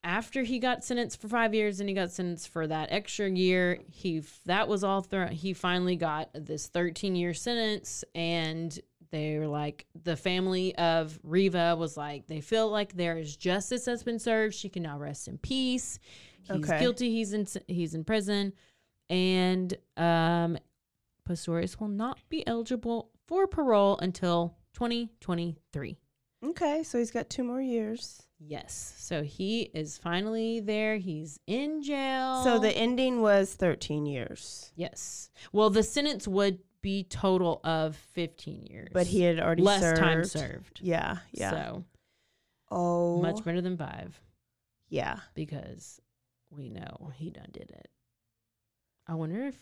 Speaker 2: after he got sentenced for five years and he got sentenced for that extra year, he that was all thrown. He finally got this 13 year sentence, and they were like, the family of Reeva was like, they feel like there is justice that's been served. She can now rest in peace. He's
Speaker 1: Okay.
Speaker 2: guilty. He's in he's in prison, and um, Pistorius will not be eligible for parole until 2023.
Speaker 1: Okay, so he's got two more years.
Speaker 2: Yes. So he is finally there. He's in jail.
Speaker 1: So the ending was 13 years,
Speaker 2: yes. Well, the sentence would be total of 15 years.
Speaker 1: but he had already
Speaker 2: less
Speaker 1: served.
Speaker 2: time served.
Speaker 1: Yeah, yeah.
Speaker 2: So
Speaker 1: oh,
Speaker 2: much better than 5
Speaker 1: Yeah.
Speaker 2: because we know he done did it. I wonder if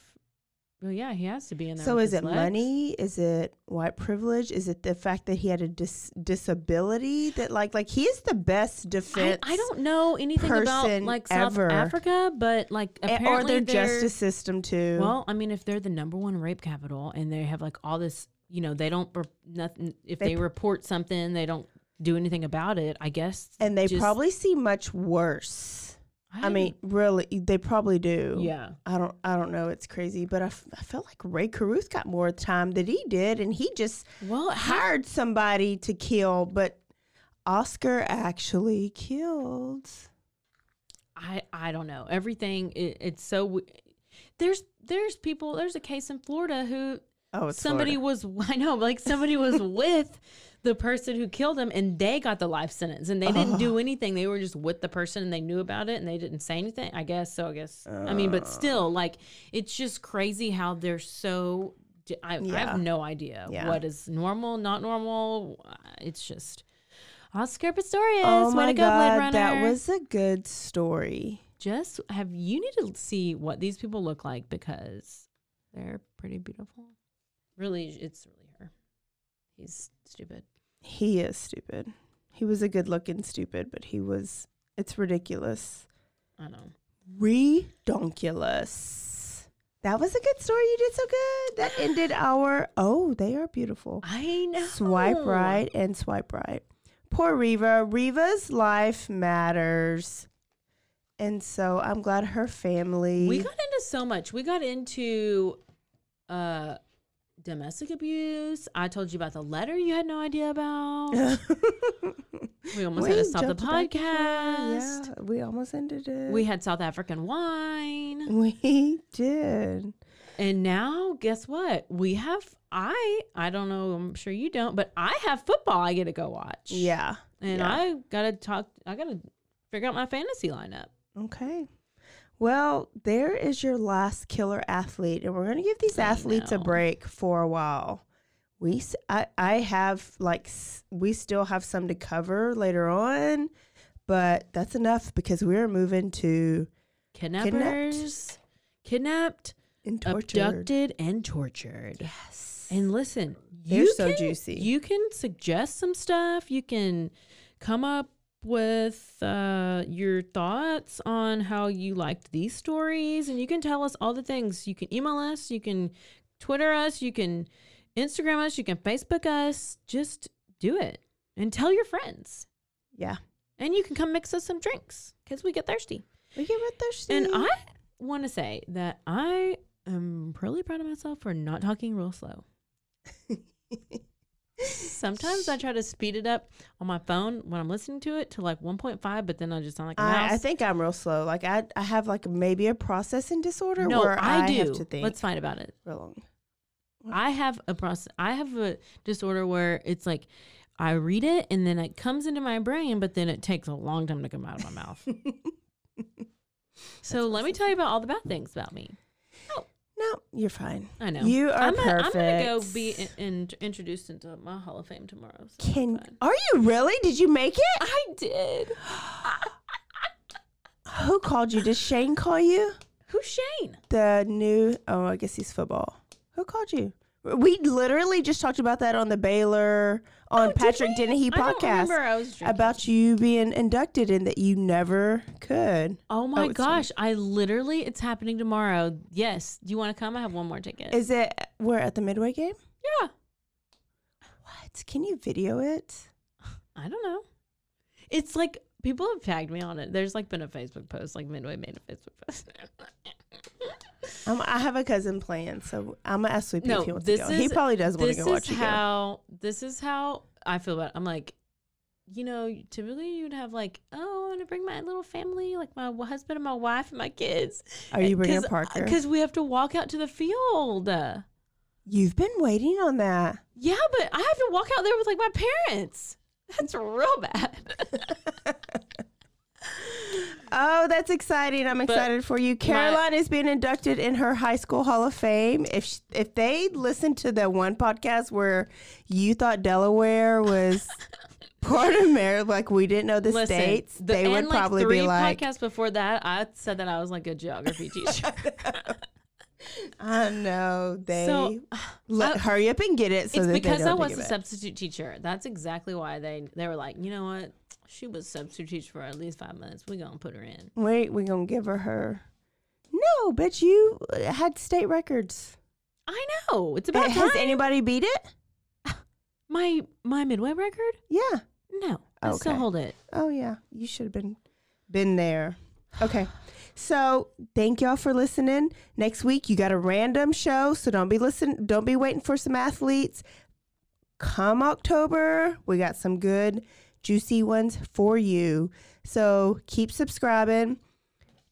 Speaker 2: well yeah, he has to be in there.
Speaker 1: So is it
Speaker 2: legs.
Speaker 1: money? Is it white privilege? Is it the fact that he had a dis- disability that like like he is the best
Speaker 2: I,
Speaker 1: defense?
Speaker 2: I don't know anything about like South
Speaker 1: ever.
Speaker 2: Africa, but like apparently
Speaker 1: or their justice system too.
Speaker 2: Well, I mean, if they're the number one rape capital and they have like all this, you know, they don't nothing. If
Speaker 1: They
Speaker 2: they, report something, they don't do anything about it. I guess,
Speaker 1: and they
Speaker 2: just-
Speaker 1: probably see much worse. I mean, really, they probably do.
Speaker 2: yeah,
Speaker 1: I don't. I don't know. It's crazy, but I, f- I felt like Rae Carruth got more time than he did, and he just
Speaker 2: well,
Speaker 1: hired somebody to kill. But Oscar actually killed.
Speaker 2: I I don't know everything. It, it's so. w- there's there's people there's a case in Florida who
Speaker 1: Oh, it's
Speaker 2: somebody
Speaker 1: Florida.
Speaker 2: was I know like somebody was with the person who killed him and they got the life sentence and they didn't do anything they were just with the person and they knew about it and they didn't say anything I guess so I guess I mean but still like it's just crazy how they're so I, I have no idea
Speaker 1: Yeah.
Speaker 2: what is normal not normal Uh, it's just story is
Speaker 1: Oh my
Speaker 2: to go Blade
Speaker 1: god, that was a good story.
Speaker 2: just have you need to see what these people look like because they're pretty beautiful. Really, it's really her. He's stupid.
Speaker 1: He is stupid. He was a good looking stupid, but he was. It's ridiculous.
Speaker 2: I know.
Speaker 1: Redonkulous. That was a good story. You did so good. That ended our. Oh, they are beautiful.
Speaker 2: I know.
Speaker 1: Swipe right and swipe right. Poor Reeva. Reeva's life matters. And so I'm glad her family.
Speaker 2: We got into so much. We got into uh domestic abuse. I told you about the letter you had no idea about. We almost had to stop the
Speaker 1: jumped back in.
Speaker 2: podcast.
Speaker 1: Yeah, we almost ended it.
Speaker 2: We had South African wine.
Speaker 1: we did.
Speaker 2: And now guess what? We have I I don't know, I'm sure you don't, but I have football I get to go watch.
Speaker 1: Yeah.
Speaker 2: And
Speaker 1: yeah.
Speaker 2: I gotta talk I gotta figure out my fantasy lineup.
Speaker 1: Okay. Well, there is your last killer athlete, and we're going to give these
Speaker 2: I
Speaker 1: athletes a break for a while. We, I, I have like, we still have some to cover later on, but that's enough because we're moving to
Speaker 2: Kidnappers, kidnapped,
Speaker 1: and tortured.
Speaker 2: abducted, and tortured.
Speaker 1: Yes.
Speaker 2: And listen,
Speaker 1: They're
Speaker 2: you
Speaker 1: so
Speaker 2: can,
Speaker 1: juicy.
Speaker 2: You can suggest some stuff. You can come up with uh, your thoughts on how you liked these stories, and you can tell us all the things. You can email us. You can Twitter us. You can Instagram us. You can Facebook us. Just do it and tell your friends.
Speaker 1: yeah.
Speaker 2: And you can come mix us some drinks because we get thirsty.
Speaker 1: We get real thirsty.
Speaker 2: And I want to say that I am really proud of myself for not talking real slow. Sometimes I try to speed it up on my phone when I'm listening to it to like 1.5, but then I just sound like a mouse.
Speaker 1: I, I think I'm real slow. Like I, I have like maybe a processing disorder
Speaker 2: no,
Speaker 1: where
Speaker 2: I, do.
Speaker 1: have to think
Speaker 2: Let's fight about it.
Speaker 1: real long.
Speaker 2: I have a process. I have a disorder where it's like I read it and then it comes into my brain, but then it takes a long time to come out of my mouth. so let me tell you about all the bad things about me.
Speaker 1: No, you're fine.
Speaker 2: I know
Speaker 1: You are
Speaker 2: I'm gonna,
Speaker 1: perfect.
Speaker 2: I'm gonna go be in, in, introduced into my Hall of Fame tomorrow. So
Speaker 1: Can are you really? Did you make it?
Speaker 2: I did.
Speaker 1: Who called you? Did Shane call you?
Speaker 2: Who's Shane?
Speaker 1: The new oh, I guess he's football. Who called you? We literally just talked about that on the Baylor on
Speaker 2: Oh, did
Speaker 1: Patrick
Speaker 2: we?
Speaker 1: Dennehy
Speaker 2: I
Speaker 1: podcast
Speaker 2: remember. I was
Speaker 1: about you being inducted and that you never could.
Speaker 2: Oh my
Speaker 1: it's
Speaker 2: gosh! I literally, it's happening tomorrow. Yes. Do you want to come? I have one more ticket.
Speaker 1: Is it we're at the Midway game?
Speaker 2: yeah.
Speaker 1: What? Can you video it?
Speaker 2: I don't know. It's like people have tagged me on it. There's like been a Facebook post, like Midway made a Facebook post.
Speaker 1: Um, I have a cousin playing, so I'm gonna ask Sweepy
Speaker 2: No,
Speaker 1: if he wants
Speaker 2: this
Speaker 1: to go. he
Speaker 2: is-
Speaker 1: probably does want
Speaker 2: this
Speaker 1: to go watch
Speaker 2: is
Speaker 1: you go.
Speaker 2: how this is how I feel about. It. I'm like, you know, typically you'd have like, oh, I'm gonna bring my little family, like my husband and my wife and my kids.
Speaker 1: Are you bringing
Speaker 2: Cause,
Speaker 1: Parker?
Speaker 2: Because we have to walk out to the field.
Speaker 1: You've been waiting on that.
Speaker 2: Yeah, but I have to walk out there with like my parents. That's real bad.
Speaker 1: Oh, that's exciting! I'm excited for you. Caroline is being inducted in her high school Hall of Fame. If sh- if they listened to the one podcast where you thought Delaware was part of Maryland, like we didn't know the
Speaker 2: Listen,
Speaker 1: states,
Speaker 2: the-
Speaker 1: they would
Speaker 2: like,
Speaker 1: probably
Speaker 2: three
Speaker 1: be like,
Speaker 2: podcasts before that, I said that I was like a geography teacher.
Speaker 1: "I know." They
Speaker 2: So,
Speaker 1: let,
Speaker 2: I-
Speaker 1: hurry up and get it. So
Speaker 2: it's
Speaker 1: that
Speaker 2: because
Speaker 1: they
Speaker 2: I was a
Speaker 1: it.
Speaker 2: substitute teacher. That's exactly why they they were like, you know what? She was substitute teacher for at least five months. We're gonna put her in.
Speaker 1: Wait, we're gonna give her her. No, but you uh, had state records.
Speaker 2: I know. It's about
Speaker 1: Uh, Has
Speaker 2: time.
Speaker 1: anybody beat it?
Speaker 2: my my midway record?
Speaker 1: Yeah.
Speaker 2: No, I still hold it.
Speaker 1: Oh yeah, you should have been been there. Okay. So thank y'all for listening. Next week you got a random show, so don't be listen don't be waiting for some athletes. Come October, we got some good juicy ones for you. So keep subscribing,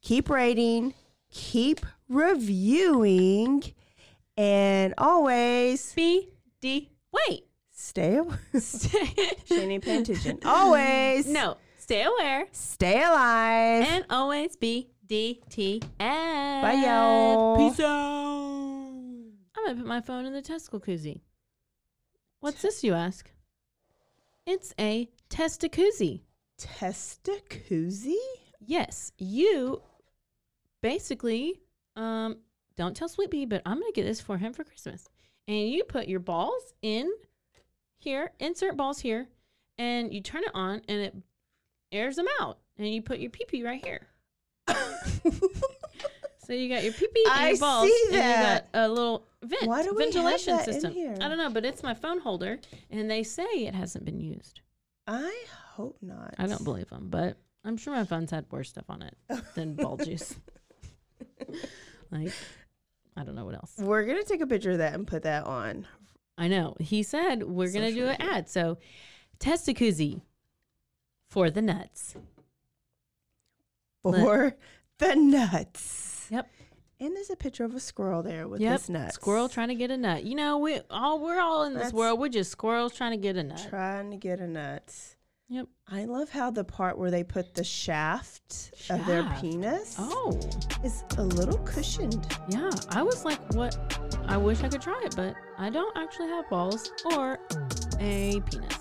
Speaker 1: keep rating, keep reviewing, and always
Speaker 2: B D. Wait.
Speaker 1: stay away.
Speaker 2: Stay-
Speaker 1: she ain't paying attention. Always.
Speaker 2: no. Stay aware
Speaker 1: Stay alive.
Speaker 2: and always be D T F.
Speaker 1: Bye, y'all.
Speaker 2: Peace out. I'm gonna put my phone in the testicle koozie. What's this, you ask? It's a testicoozie.
Speaker 1: Testicoozie?
Speaker 2: Yes, you basically um don't tell Sweet Bee, but I'm gonna get this for him for Christmas. And you put your balls in here, insert balls here, and you turn it on and it airs them out. And you put your pee pee right here. So you got your pee pee and
Speaker 1: I
Speaker 2: your balls,
Speaker 1: see
Speaker 2: and you got a little vent
Speaker 1: Why do we have
Speaker 2: ventilation system.
Speaker 1: here?
Speaker 2: I don't know, but it's my phone holder, and they say it hasn't been used.
Speaker 1: I hope not.
Speaker 2: I don't believe them, but I'm sure my phone's had worse stuff on it than ball juice. like, I don't know what else.
Speaker 1: We're gonna take a picture of that and put that on.
Speaker 2: I know. He said we're going to do an
Speaker 1: media.
Speaker 2: ad. So, testicoozie for the nuts. Let-
Speaker 1: For the nuts.
Speaker 2: Yep.
Speaker 1: And there's a picture of a squirrel there with
Speaker 2: Yep.
Speaker 1: his nuts.
Speaker 2: Squirrel trying to get a nut. You know, we all we're all in this
Speaker 1: That's-
Speaker 2: world. We're just squirrels trying to get a nut.
Speaker 1: trying to get a nut.
Speaker 2: Yep.
Speaker 1: I love how the part where they put the shaft, of their penis
Speaker 2: Oh,
Speaker 1: is a little cushioned.
Speaker 2: yeah. I was like, what? I wish I could try it, but I don't actually have balls or a penis.